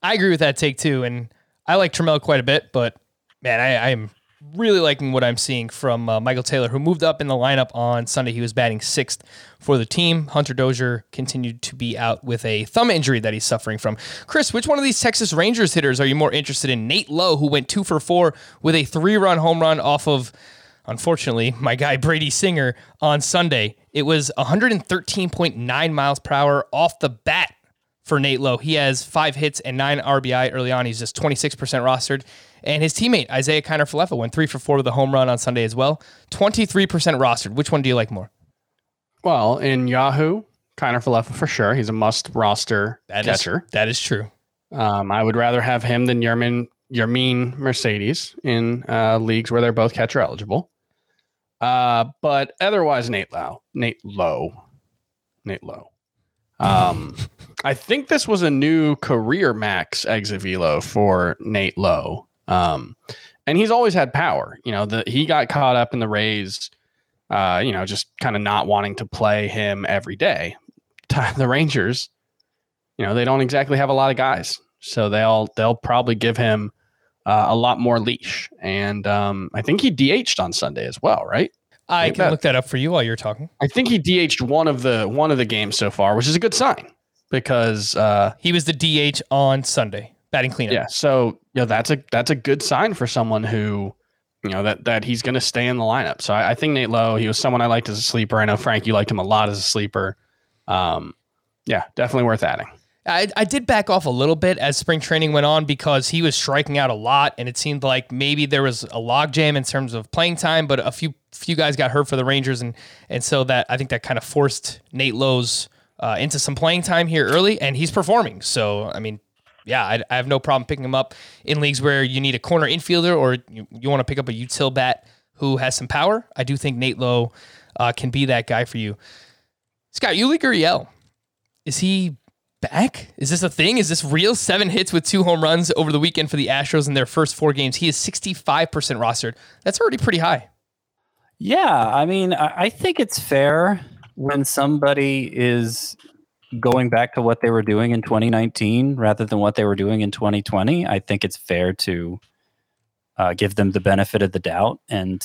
I agree with that take too, and I like Trammell quite a bit, but man, I, am really liking what I'm seeing from uh, Michael Taylor, who moved up in the lineup on Sunday. He was batting sixth for the team. Hunter Dozier continued to be out with a thumb injury that he's suffering from. Chris, which one of these Texas Rangers hitters are you more interested in? Nate Lowe, who went two for four with a three-run home run off of. Unfortunately, my guy Brady Singer on Sunday, it was 113.9 miles per hour off the bat for Nate Lowe. He has five hits and nine RBI early on. He's just 26% rostered. And his teammate, Isiah Kiner Falefa, went three for four with a home run on Sunday as well. 23% rostered. Which one do you like more? Well, in Yahoo, Kiner Falefa for sure. He's a must roster That is- catcher. that is true. Um, I would rather have him than Yermin Yermin Mercedes in uh, leagues where they're both catcher eligible. Uh, but otherwise, Nate Lowe, Nate Lowe, Nate Lowe. Um, [LAUGHS] I think this was a new career max exit velo for Nate Lowe. Um, and he's always had power. You know, the he got caught up in the Rays. Uh, you know, just kind of not wanting to play him every day. [LAUGHS] The Rangers, you know, they don't exactly have a lot of guys, so they'll they'll probably give him uh, a lot more leash. And um, I think he DH'd on Sunday as well, right? I can bad. look that up for you while you're talking. I think he DH'd one of the one of the games so far, which is a good sign because uh, He was the DH on Sunday, batting cleanup. yeah, so you know that's a that's a good sign for someone who you know that that he's going to stay in the lineup. So I, I think Nate Lowe, he was someone I liked as a sleeper. I know Frank, you liked him a lot as a sleeper. Um, yeah, definitely worth adding. I, I did back off a little bit as spring training went on because he was striking out a lot, and it seemed like maybe there was a logjam in terms of playing time. But a few few guys got hurt for the Rangers, and and so that I think that kind of forced Nate Lowe's uh, into some playing time here early, and he's performing. So I mean, yeah, I, I have no problem picking him up in leagues where you need a corner infielder or you, you want to pick up a util bat who has some power. I do think Nate Lowe uh, can be that guy for you. Scott, Yuli Gurriel, is he back? Is this a thing? Is this real? Seven hits with two home runs over the weekend for the Astros in their first four games. He is 65% rostered. That's already pretty high. Yeah, I mean, I think it's fair when somebody is going back to what they were doing in 2019 rather than what they were doing in 2020. I think it's fair to uh, give them the benefit of the doubt and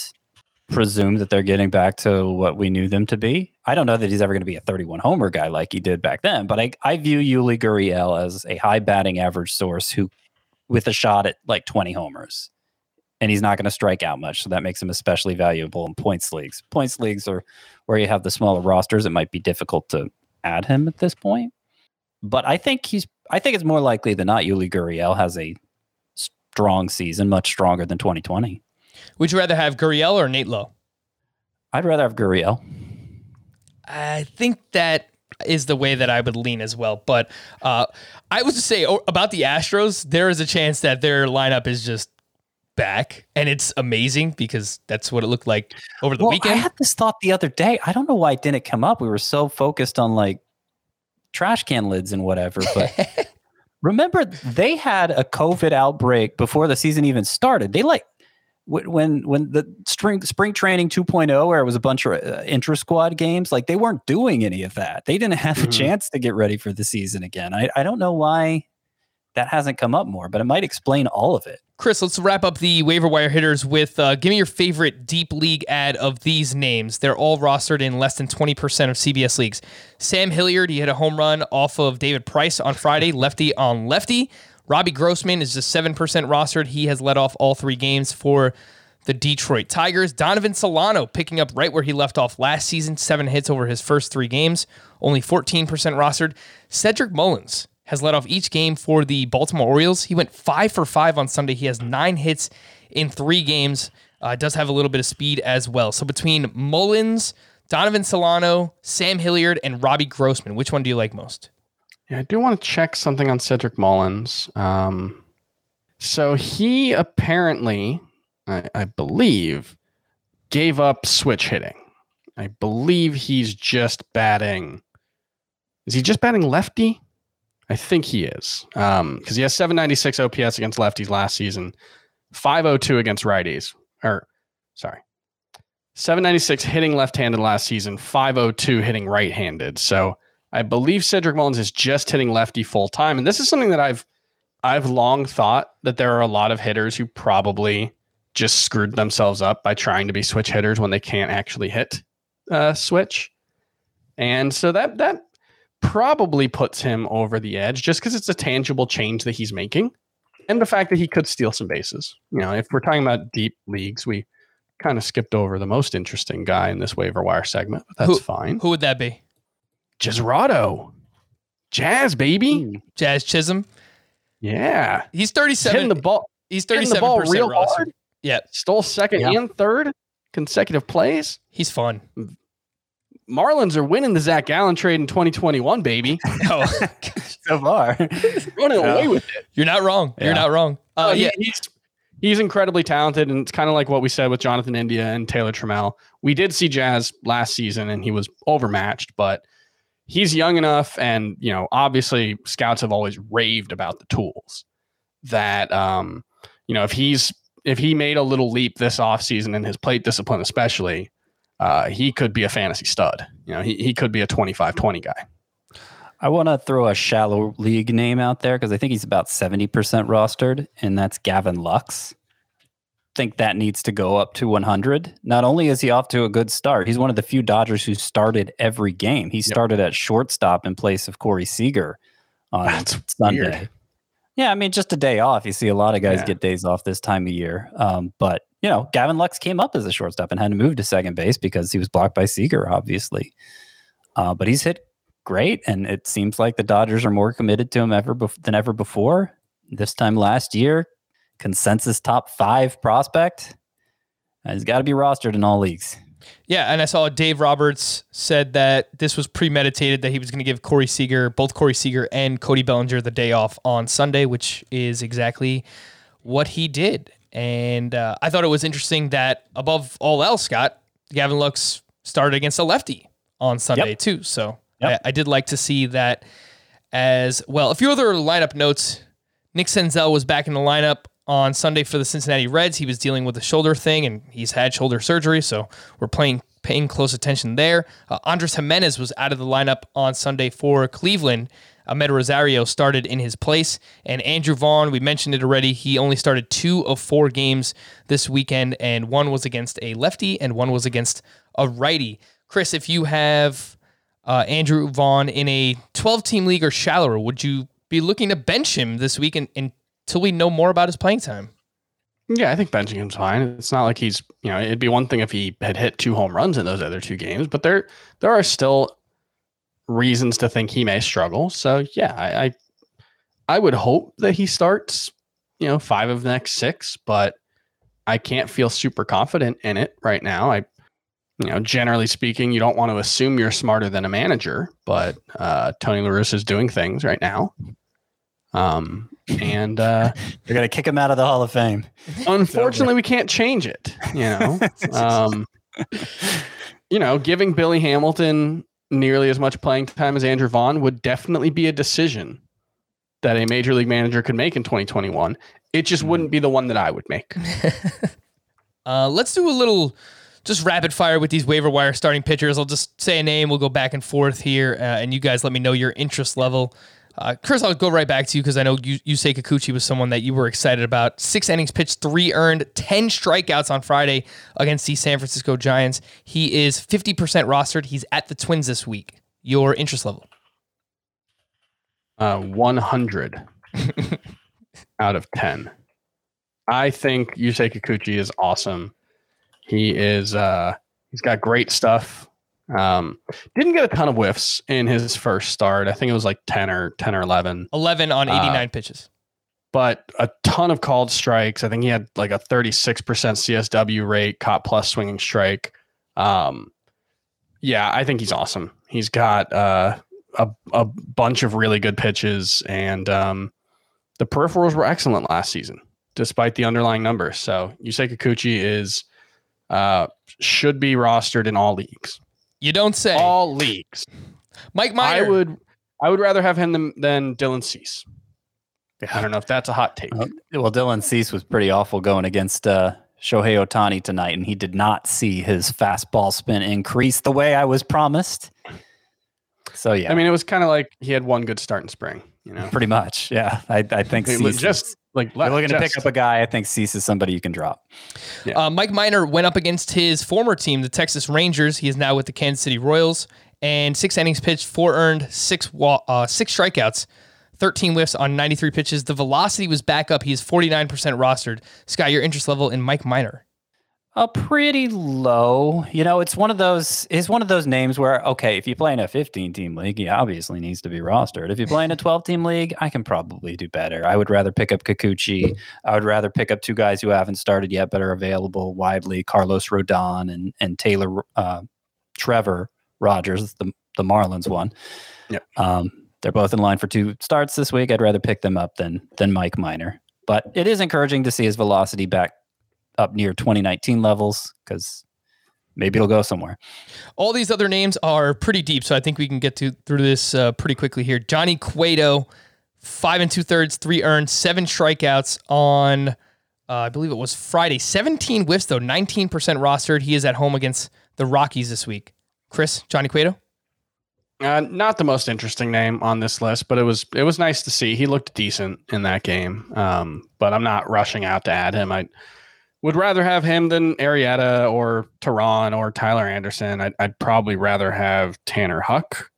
presume that they're getting back to what we knew them to be. I don't know that he's ever going to be a 31 homer guy like he did back then, but I, I view Yuli Gurriel as a high batting average source who, with a shot at like 20 homers and he's not going to strike out much. So that makes him especially valuable in points leagues. Points leagues are where you have the smaller rosters. It might be difficult to add him at this point. But I think he's. I think it's more likely than not. Yuli Gurriel has a strong season, much stronger than 2020. Would you rather have Gurriel or Nate Lowe? I'd rather have Gurriel. I think that is the way that I would lean as well. But uh, I would just say oh, about the Astros, there is a chance that their lineup is just back, and it's amazing because that's what it looked like over the well, weekend. I had this thought the other day. I don't know why it didn't come up. We were so focused on like trash can lids and whatever. But [LAUGHS] remember, they had a COVID outbreak before the season even started. They like when when the spring spring training 2.0 where it was a bunch of uh, intra squad games like they weren't doing any of that they didn't have a Mhm. chance to get ready for the season again I, I don't know why that hasn't come up more but it might explain all of it Chris, let's wrap up the waiver wire hitters with uh, give me your favorite deep league ad of these names. They're all rostered in less than 20% of CBS leagues. Sam Hilliard, he hit a home run off of David Price on Friday, lefty on lefty. Robbie Grossman is just 7% rostered. He has led off all three games for the Detroit Tigers. Donovan Solano picking up right where he left off last season, seven hits over his first three games, only 14% rostered. Cedric Mullins has led off each game for the Baltimore Orioles. He went five for five on Sunday. He has nine hits in three games. Uh, does have a little bit of speed as well. So between Mullins, Donovan Solano, Sam Hilliard, and Robbie Grossman, which one do you like most? Yeah, I do want to check something on Cedric Mullins. Um, so he apparently, I, I believe, gave up switch hitting. I believe he's just batting. Is he just batting lefty? I think he is. Um, because he has 796 OPS against lefties last season, 502 against righties. Or sorry. 796 hitting left-handed last season, 502 hitting right-handed. So I believe Cedric Mullins is just hitting lefty full time. And this is something that I've I've long thought that there are a lot of hitters who probably just screwed themselves up by trying to be switch hitters when they can't actually hit uh, switch. And so that that probably puts him over the edge just because it's a tangible change that he's making. And the fact that he could steal some bases. You know, if we're talking about deep leagues, we kind of skipped over the most interesting guy in this waiver wire segment, but that's Who- fine. Who would that be? Jazrado. Jazz, baby. Jazz Chisholm. Yeah. He's He's 37. hitting the ball, he's 37% the ball real rostered. hard. Yeah, Stole second Yeah. and third consecutive plays. he's fun. Marlins are winning the Zac Gallen trade in 2021, baby. [LAUGHS] Oh, so far. Running Yeah. away with it. you're not wrong. You're not wrong. Uh, Uh, he- yeah, he's he's incredibly talented, and it's kind of like what we said with Jonathan India and Taylor Trammell. We did see Jazz last season, and he was overmatched, but he's young enough, and you know, obviously, scouts have always raved about the tools that um, you know, if he's if he made a little leap this offseason in his plate discipline, especially, uh, he could be a fantasy stud. You know, he, he could be a 25-20 guy. I want to throw a shallow league name out there because I think he's about 70% rostered, and that's Gavin Lux. Think that needs to go up to 100. Not only is he off to a good start, he's one of the few Dodgers who started every game. He started at shortstop in place of Corey Seager on That's Sunday. weird. Yeah, I mean, just a day off. You see a lot of guys Yeah. get days off this time of year. Um, but, you know, Gavin Lux came up as a shortstop and had to move to second base because he was blocked by Seager, obviously. Uh, but he's hit great, and it seems like the Dodgers are more committed to him ever bef- than ever before. This time last year, consensus top five prospect. Uh, He's got to be rostered in all leagues. yeah. And I saw Dave Roberts said that this was premeditated that he was going to give Corey Seager, both Corey Seager and Cody Bellinger, the day off on Sunday, which is exactly what he did. And uh, I thought it was interesting that above all else, Scott Gavin Lux started against a lefty on Sunday Yep. too. So Yep. I, I did like to see that as well. A few other lineup notes. Nick Senzel was back in the lineup on Sunday for the Cincinnati Reds. He was dealing with a shoulder thing, and he's had shoulder surgery, so we're playing paying close attention there. Uh, Andres Gimenez was out of the lineup on Sunday for Cleveland. Amed Rosario started in his place, and Andrew Vaughn. We mentioned it already. He only started two of four games this weekend, and one was against a lefty, and one was against a righty. Chris, if you have uh, Andrew Vaughn in a 12 team league or shallower, would you be looking to bench him this week and, until we know more about his playing time? Yeah, I think benching him's fine. It's not like he's, you know, it'd be one thing if he had hit two home runs in those other two games, but there there are still reasons to think he may struggle. So yeah, I I, I would hope that he starts, you know, five of the next six, but I can't feel super confident in it right now. I you know, generally speaking, you don't want to assume you're smarter than a manager, but uh, Tony La Russa is doing things right now. Um, and uh, [LAUGHS] They're going to kick him out of the Hall of Fame. unfortunately we can't change it you know [LAUGHS] um you know giving billy hamilton nearly as much playing time as andrew vaughn would definitely be a decision that a major league manager could make in 2021 it just wouldn't be the one that i would make [LAUGHS] Uh, let's do a little just rapid fire with these waiver wire starting pitchers. I'll just say a name. We'll go back and forth here, uh, and you guys let me know your interest level. Uh, Chris, I'll go right back to you because I know you, Yusei Kikuchi was someone that you were excited about. Six innings pitched, three earned, 10 strikeouts on Friday against the San Francisco Giants. He is 50% rostered. He's at the Twins this week. Your interest level? uh 100 [LAUGHS] out of 10 i think yusei kikuchi is awesome he is uh he's got great stuff um didn't get a ton of whiffs in his first start i think it was like 10 or 10 or 11 11 on 89 pitches. but a ton of called strikes. I think he had like a 36% CSW rate, caught plus swinging strike. Um, yeah, I think he's awesome. He's got uh, a, a bunch of really good pitches, and um, the peripherals were excellent last season, despite the underlying numbers. So Yusei Kikuchi is uh, should be rostered in all leagues. You don't say. All leagues. Mike Minor. I would I would rather have him than, than Dylan Cease. I don't know if that's a hot take. Uh, well, Dylan Cease was pretty awful going against uh, Shohei Ohtani tonight, and he did not see his fastball spin increase the way I was promised. So yeah, I mean, it was kind of like he had one good start in spring. You know, pretty much. Yeah, I, I think I mean, Cease just is- like if you're looking to just- pick up a guy. I think Cease is somebody you can drop. Uh, Mike Minor went up against his former team, the Texas Rangers. He is now with the Kansas City Royals. And six innings pitched, four earned, six wa- uh, six strikeouts, 13 whiffs on 93 pitches. The velocity was back up. He is 49% rostered. Scott, your interest level in Mike Minor. Uh, pretty low. You know, it's one of those. It's one of those names where okay, if you play in a 15 team league, he obviously needs to be rostered. If you play in a 12 team league, I can probably do better. I would rather pick up Kikuchi. I would rather pick up two guys who haven't started yet but are available widely: Carlos Rodon and and Taylor uh, Trevor Rogers, the the Marlins one. Yep. Um, they're both in line for two starts this week. I'd rather pick them up than than Mike Minor. But it is encouraging to see his velocity back up near 2019 levels because maybe it'll go somewhere. All these other names are pretty deep, so I think we can get to through this uh, pretty quickly here. Johnny Cueto, five and two thirds, three earned, seven strikeouts on, uh, I believe it was Friday. 17 whiffs, though, 19% rostered. He is at home against the Rockies this week. Chris, Johnny Cueto? Uh, not the most interesting name on this list, but it was it was nice to see. He looked decent in that game. Um, but I'm not rushing out to add him. I would rather have him than Arrieta or Teheran or Tyler Anderson. I'd, I'd probably rather have Tanner Huck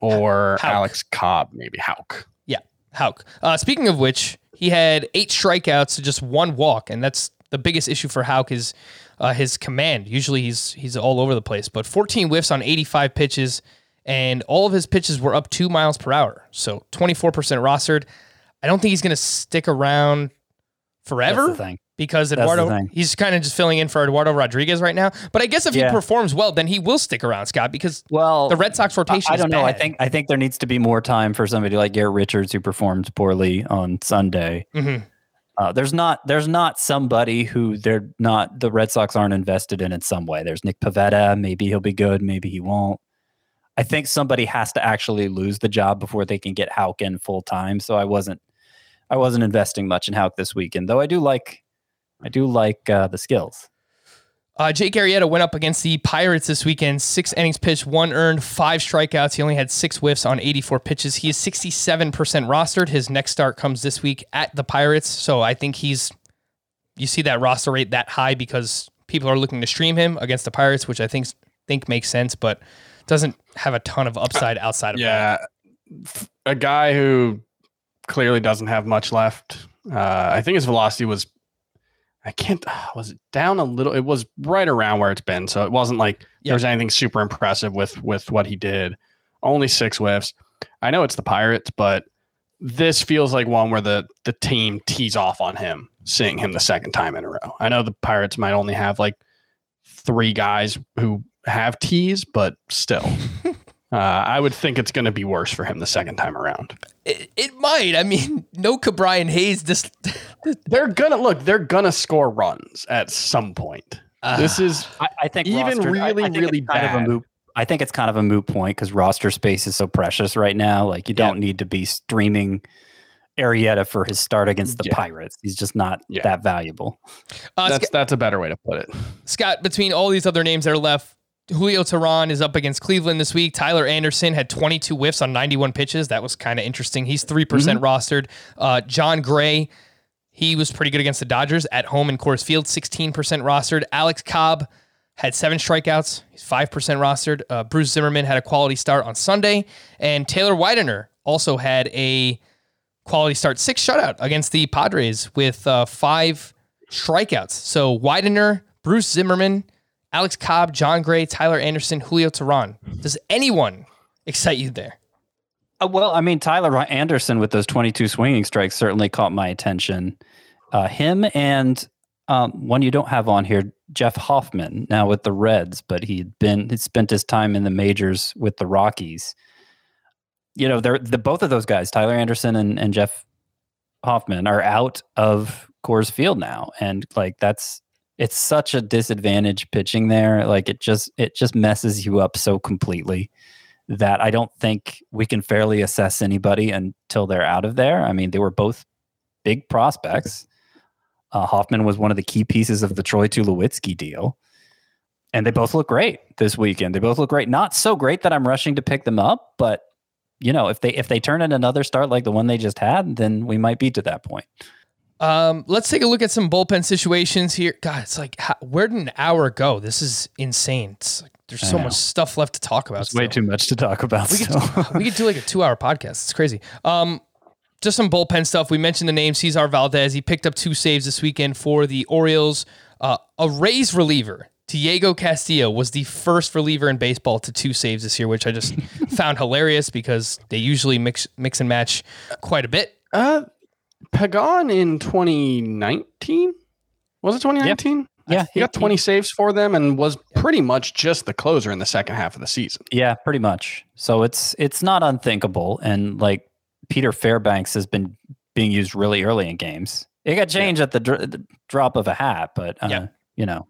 or Houck. Alex Cobb, maybe Hauk. Yeah, Hauk. Uh, speaking of which, he had eight strikeouts to just one walk, and that's the biggest issue for Houck is uh, his command. Usually he's he's all over the place, but 14 whiffs on 85 pitches, and all of his pitches were up two miles per hour, so 24% rostered. I don't think he's going to stick around forever That's the thing. Because Eduardo he's kind of just filling in for Eduardo Rodriguez right now. But I guess if Yeah. he performs well, then he will stick around, Scott, because Well, the Red Sox rotation I, I don't know. I think I think there needs to be more time for somebody like Garrett Richards who performed poorly on Sunday. Mhm. Uh, there's not there's not somebody who they're not the Red Sox aren't invested in in some way. There's Nick Pivetta. Maybe he'll be good. Maybe he won't. I think somebody has to actually lose the job before they can get Houck in full time. So I wasn't I wasn't investing much in Houck this weekend, though I do like I do like uh, the skills. Uh, Jake Arrieta went up against the Pirates this weekend. Six innings pitched, one earned, five strikeouts. He only had six whiffs on 84 pitches. He is 67% rostered. His next start comes this week at the Pirates. So I think he's, you see that roster rate that high because people are looking to stream him against the Pirates, which I think think makes sense, but doesn't have a ton of upside outside of that. Yeah, f- a guy who clearly doesn't have much left. Uh, I think his velocity was, I can't, uh, was it down a little? It was right around where it's been, so it wasn't like Yeah. there was anything super impressive with with what he did. Only six whiffs. I know it's the Pirates, but this feels like one where the the team tees off on him, seeing him the second time in a row. I know the Pirates might only have like three guys who have tees, but still. [LAUGHS] Uh, I would think it's going to be worse for him the second time around. It, it might. I mean, no Brian Hayes. This [LAUGHS] They're gonna look. They're gonna score runs at some point. this is I, I think Even roster- really, I think really it's kind of a bad. moot. I think it's kind of a moot point because roster space is so precious right now. Like you don't need to be streaming Arrieta for his start against the Yeah. Pirates. He's just not Yeah. that valuable. uh, that's that's a better way to put it. Scott, between all these other names that are left, Julio Tehran is up against Cleveland this week. Tyler Anderson had 22 whiffs on 91 pitches. That was kind of interesting. He's 3% rostered. Uh, John Gray, he was pretty good against the Dodgers at home in Coors Field, 16% rostered. Alex Cobb had seven strikeouts. He's 5% rostered. Uh, Bruce Zimmerman had a quality start on Sunday. And Taylor Widener also had a quality start, six shutout against the Padres with uh, five strikeouts. So Widener, Bruce Zimmerman, Alex Cobb, Jon Gray, Tyler Anderson, Julio Teheran. Does anyone excite you there? Uh, well, I mean, Tyler Anderson with those 22 swinging strikes certainly caught my attention. Uh, him and um, one you don't have on here, Jeff Hoffman, now with the Reds, but he'd been he'd spent his time in the majors with the Rockies. you know, they're the both of those guys, Tyler Anderson and, and Jeff Hoffman, are out of Coors Field now, and like that's it's such a disadvantage pitching there. Like it just it just messes you up so completely that I don't think we can fairly assess anybody until they're out of there. I mean, they were both big prospects. Uh, Hoffman was one of the key pieces of the Troy Tulowitzki deal. And they both look great this weekend. They both look great. Not so great that I'm rushing to pick them up, but you know, if they if they turn in another start like the one they just had, then we might be to that point. Um, let's take a look at some bullpen situations here. God, it's like how, where did an hour go? This is insane. It's like there's so much stuff left to talk about. It's way too much to talk about. We could, still. we could do like a two hour podcast. It's crazy. Um, just some bullpen stuff. We mentioned the name Cesar Valdez. He picked up two saves this weekend for the Orioles. Uh, a Rays reliever, Diego Castillo, was the first reliever in baseball to two saves this year, which I just [LAUGHS] found hilarious because they usually mix mix and match quite a bit. Uh, Pagan in 2019 was it 2019? Yeah, he got 20 saves for them and was pretty much just the closer in the second half of the season. Yeah, pretty much. So it's it's not unthinkable, and like Peter Fairbanks has been being used really early in games. It got changed at the, dr- the drop of a hat, but uh, Yeah. you know,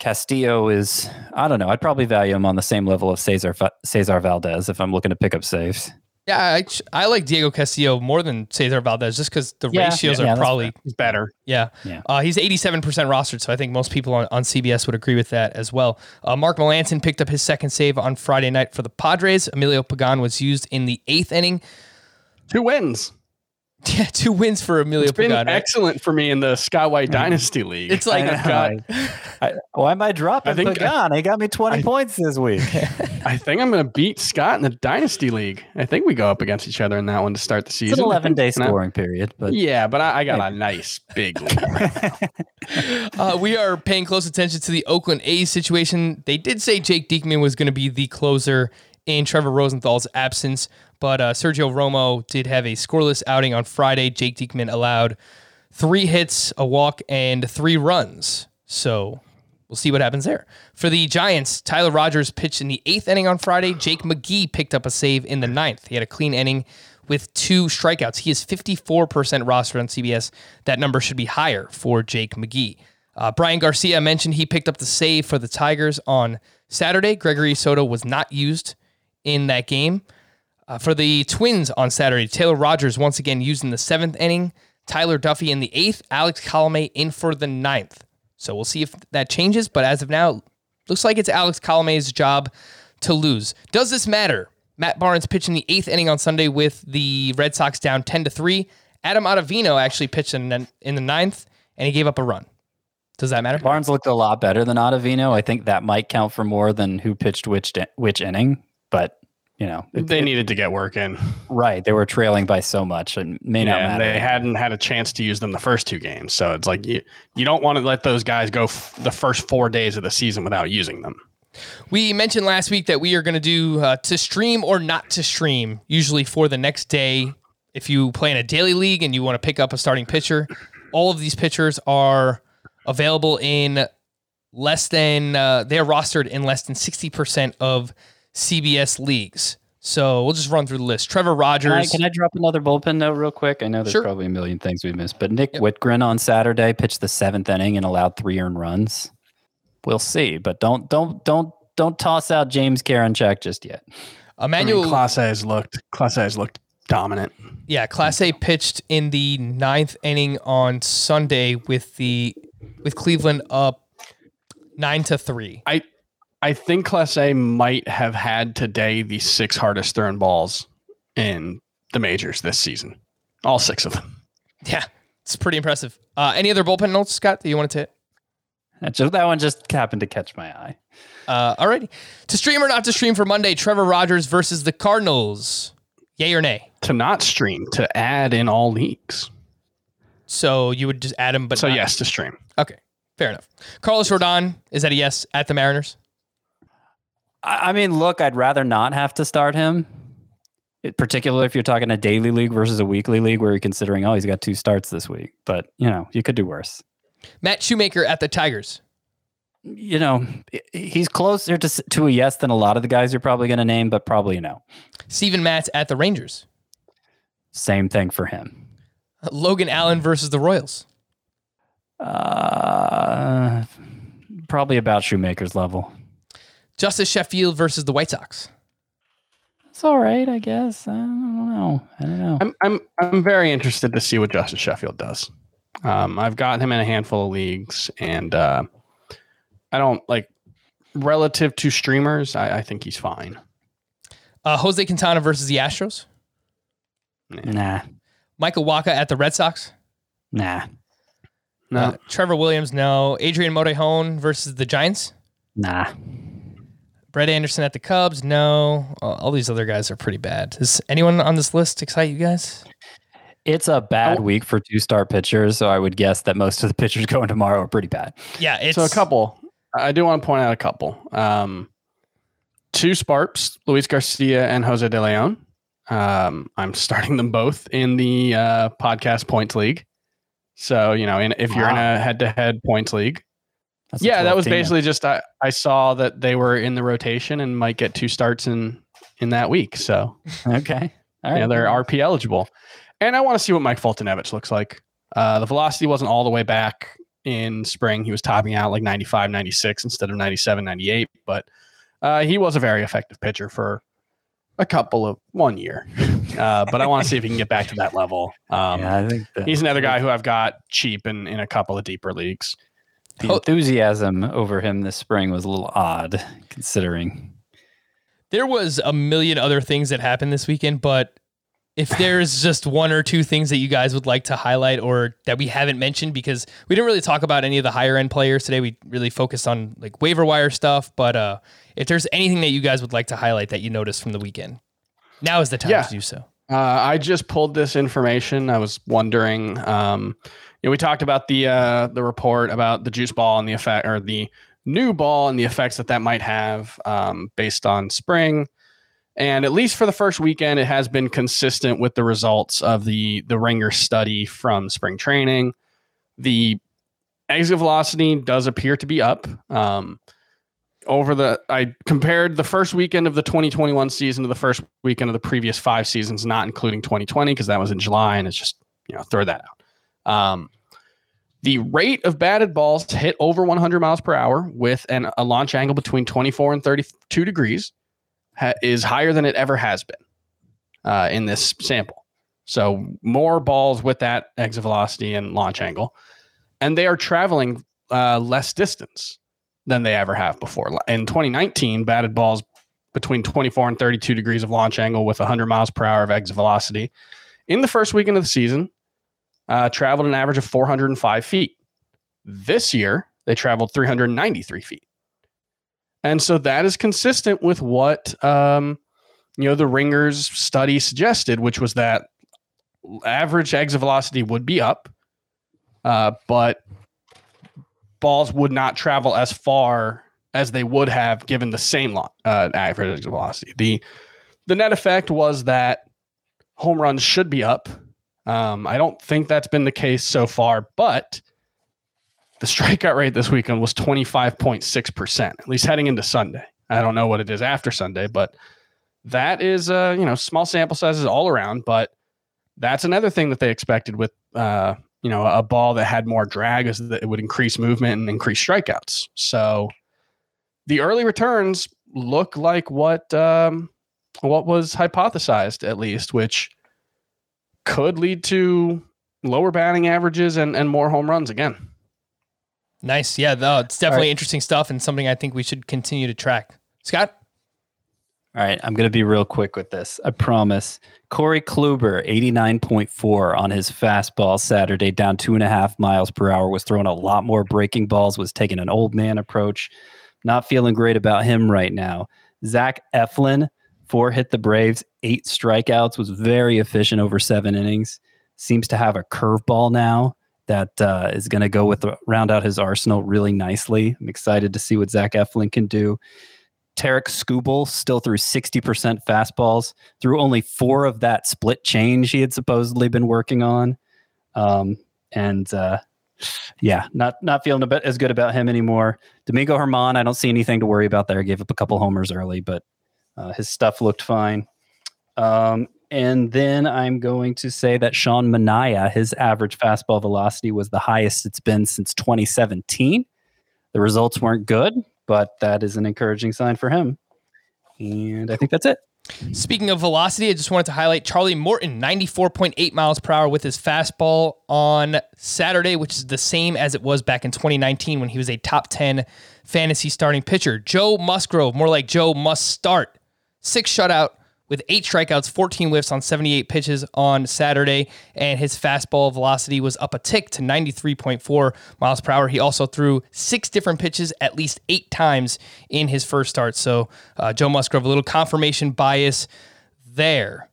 Castillo is I don't know. I'd probably value him on the same level of Cesar Cesar Valdez if I'm looking to pick up saves. Yeah, I, I like Diego Castillo more than Cesar Valdez just because the Yeah, ratios yeah, are that's probably He's better. Yeah. Yeah. Uh, he's 87% rostered, so I think most people on, on CBS would agree with that as well. Uh, Mark Melanson picked up his second save on Friday night for the Padres. Emilio Pagan was used in the eighth inning. Two wins. [LAUGHS] Yeah, two wins for Emilio It's been Pagan. right? excellent for me in the Skyway Dynasty League. It's like I've got. I, why am I dropping I think- Pagan? He got me 20 I- points this week. [LAUGHS] [LAUGHS] I think I'm going to beat Scott in the Dynasty League. I think we go up against each other in that one to start the season. It's an 11 day and I- scoring period, but Yeah, but I, I got a nice big lead. Uh, we are paying close attention to the Oakland A's situation. They did say Jake Diekman was going to be the closer in Trevor Rosenthal's absence, but uh, Sergio Romo did have a scoreless outing on Friday. Jake Diekman allowed three hits, a walk, and three runs. So we'll see what happens there. For the Giants, Tyler Rogers pitched in the eighth inning on Friday. Jake McGee picked up a save in the ninth. He had a clean inning with two strikeouts. He is 54% rostered on CBS. That number should be higher for Jake McGee. Uh, Bryan Garcia mentioned he picked up the save for the Tigers on Saturday. Gregory Soto was not used in that game. Uh, for the Twins on Saturday, Taylor Rogers once again used in the seventh inning. Tyler Duffey in the eighth. Alex Colome in for the ninth. So we'll see if that changes. But as of now, looks like it's Alex Colome's job to lose. Does this matter? Matt Barnes pitched in the eighth inning on Sunday with the Red Sox down 10 to 3. Adam Ottavino actually pitched in, the- in the ninth, and he gave up a run. Does that matter? Barnes looked a lot better than Ottavino. I think that might count for more than who pitched which which inning, but you know, it- they it- needed to get work in. right. They were trailing by so much and may not Yeah, and matter. they hadn't had a chance to use them the first two games. So it's like you, you don't want to let those guys go f- the first four days of the season without using them. We mentioned last week that we are going to do uh, to stream or not to stream, usually for the next day. If you play in a daily league and you want to pick up a starting pitcher, all of these pitchers are available in less than, uh, they are rostered in less than 60% of CBS leagues. So we'll just run through the list. Trevor Rogers. Can I, can I drop another bullpen note real quick? I know there's Sure. probably a million things we missed, but Nick Wittgren on Saturday pitched the seventh inning and allowed three earned runs. We'll see, but don't don't don't don't toss out James Karinchak just yet. Emmanuel. I mean, Clase has looked Clase has looked dominant. Yeah, Clase pitched in the ninth inning on Sunday with the with Cleveland up nine to three. I I think Clase might have had today the six hardest thrown balls in the majors this season. All six of them. Yeah, it's pretty impressive. Uh, any other bullpen notes, Scott, that you wanted to hit? That, just, that one just happened to catch my eye. Uh, alrighty. To stream or not to stream for Monday, Trevor Rogers versus the Cardinals. Yay or nay? To not stream, to add in all leagues. So you would just add him, but so not- yes, to stream. Okay, fair enough. Carlos Rodon, is that a yes at the Mariners? I, I mean, look, I'd rather not have to start him. It, particularly if you're talking a daily league versus a weekly league where you're considering, oh, he's got two starts this week. But, you know, you could do worse. Matt Shoemaker at the Tigers. you know, he's closer to to a yes than a lot of the guys you're probably going to name, but probably no. Steven Matz at the Rangers. Same thing for him. Logan Allen versus the Royals. Uh, probably about Shoemaker's level. Justus Sheffield versus the White Sox. It's all right, I guess. I don't know. I don't know. I'm I'm I'm very interested to see what Justus Sheffield does. Um, I've gotten him in a handful of leagues, and uh, I don't like relative to streamers. I, I think he's fine. Uh, Jose Quintana versus the Astros. Nah, Michael Wacha at the Red Sox. nah, No, Uh, Trevor Williams, no. Adrian Morejon versus the Giants. nah. Brett Anderson at the Cubs, no. All these other guys are pretty bad. Does anyone on this list excite you guys? It's a bad Oh. week for two star pitchers, so I would guess that most of the [LAUGHS] pitchers going tomorrow are pretty bad. Yeah, it's so a couple. I do want to point out a couple. Um, two Sparps, Luis Garcia and Jose De Leon. Um, I'm starting them both in the uh, podcast points league. So you know, in, if you're in a head-to-head points league, That's yeah, that was basically just I, I saw that they were in the rotation and might get two starts in in that week. So [LAUGHS] okay. All right. yeah, they're RP eligible. And I want to see what Mike Foltynewicz looks like. Uh, the velocity wasn't all the way back in spring. He was topping out like 95, 96 instead of 97, 98. But uh, he was a very effective pitcher for a couple of one year. [LAUGHS] Uh, but I want to see if he can get back to that level. Um, yeah, I think the, He's another guy who I've got cheap in, in a couple of deeper leagues. The enthusiasm over him this spring was a little odd, considering. there was a million other things that happened this weekend, but if there's [LAUGHS] just one or two things that you guys would like to highlight or that we haven't mentioned because we didn't really talk about any of the higher end players today we really focused on like waiver wire stuff but uh if there's anything that you guys would like to highlight that you noticed from the weekend now is the time Yeah. to do so Uh, I just pulled this information. I was wondering. Um, we talked about the uh, the report about the juice ball and the effect, or the new ball and the effects that that might have um, based on spring. And at least for the first weekend, it has been consistent with the results of the the Ringer study from spring training. The exit velocity does appear to be up. Um, over the I compared the first weekend of the 2021 season to the first weekend of the previous five seasons, not including 2020 because that was in July, and it's just you know throw that out. Um, the rate of batted balls hit over 100 miles per hour with an, a launch angle between 24 and 32 degrees ha- is higher than it ever has been uh, in this sample. So more balls with that exit velocity and launch angle, and they are traveling uh, less distance than they ever have before. In 2019, batted balls between 24 and 32 degrees of launch angle with 100 miles per hour of exit velocity in the first weekend of the season uh, traveled an average of 405 feet. This year, they traveled 393 feet. And so that is consistent with what um, you know the Ringers study suggested, which was that average exit velocity would be up, uh, but balls would not travel as far as they would have given the same lo- uh, average exit velocity. The the net effect was that home runs should be up. Um, I don't think that's been the case so far, but the strikeout rate this weekend was 25.6%, at least heading into Sunday. I don't know what it is after Sunday, but that is, uh, you know, small sample sizes all around. But that's another thing that they expected with, uh, you know, a ball that had more drag is that it would increase movement and increase strikeouts. So the early returns look like what um, what was hypothesized at least, which could lead to lower batting averages and, and more home runs again. nice yeah no it's definitely right. interesting stuff and something i think we should continue to track scott All right, I'm going to be real quick with this. I promise. Corey Kluber, 89.4 on his fastball Saturday, down two and a half miles per hour, was throwing a lot more breaking balls, was taking an old man approach. Not feeling great about him right now. Zach Eflin, four hit the Braves, eight strikeouts, was very efficient over seven innings. Seems to have a curveball now that uh, is going to go with the, round out his arsenal really nicely. I'm excited to see what Zach Eflin can do. Tarek Skubal still threw 60% fastballs, threw only four of that split change he had supposedly been working on. Um, and uh, yeah, not not feeling a bit as good about him anymore. Domingo German, I don't see anything to worry about there. Gave up a couple homers early, but uh, his stuff looked fine. Um, and then I'm going to say that Sean Manaea, his average fastball velocity was the highest it's been since 2017. The results weren't good, but that is an encouraging sign for him. And I think that's it. Speaking of velocity, I just wanted to highlight Charlie Morton, 94.8 miles per hour with his fastball on Saturday, which is the same as it was back in 2019 when he was a top 10 fantasy starting pitcher. Joe Musgrove, more like Joe must start. Six shutout with eight strikeouts, 14 whiffs on 78 pitches on Saturday, and his fastball velocity was up a tick to 93.4 miles per hour. He also threw six different pitches at least eight times in his first start. So, uh, Joe Musgrove, a little confirmation bias there.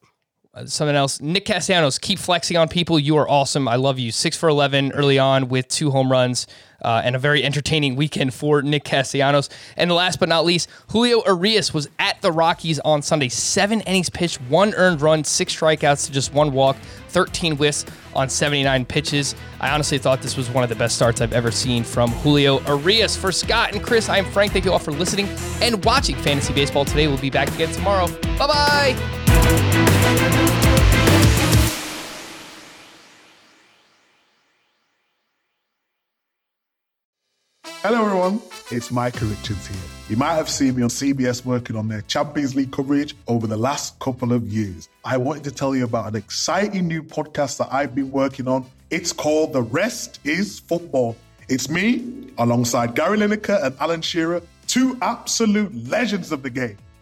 Uh, something else, Nick Castellanos, keep flexing on people. You are awesome. I love you. Six for 11 early on with two home runs uh, and a very entertaining weekend for Nick Castellanos. And last but not least, Julio Urias was at the Rockies on Sunday. Seven innings pitched, one earned run, six strikeouts to just one walk, 13 whiffs on 79 pitches. I honestly thought this was one of the best starts I've ever seen from Julio Urias. For Scott and Chris, I am Frank. Thank you all for listening and watching Fantasy Baseball today. We'll be back again tomorrow. Bye bye. Hello, everyone. It's Micah Richards here. You might have seen me on CBS working on their Champions League coverage over the last couple of years. I wanted to tell you about an exciting new podcast that I've been working on. It's called The Rest is Football. It's me, alongside Gary Lineker and Alan Shearer, two absolute legends of the game.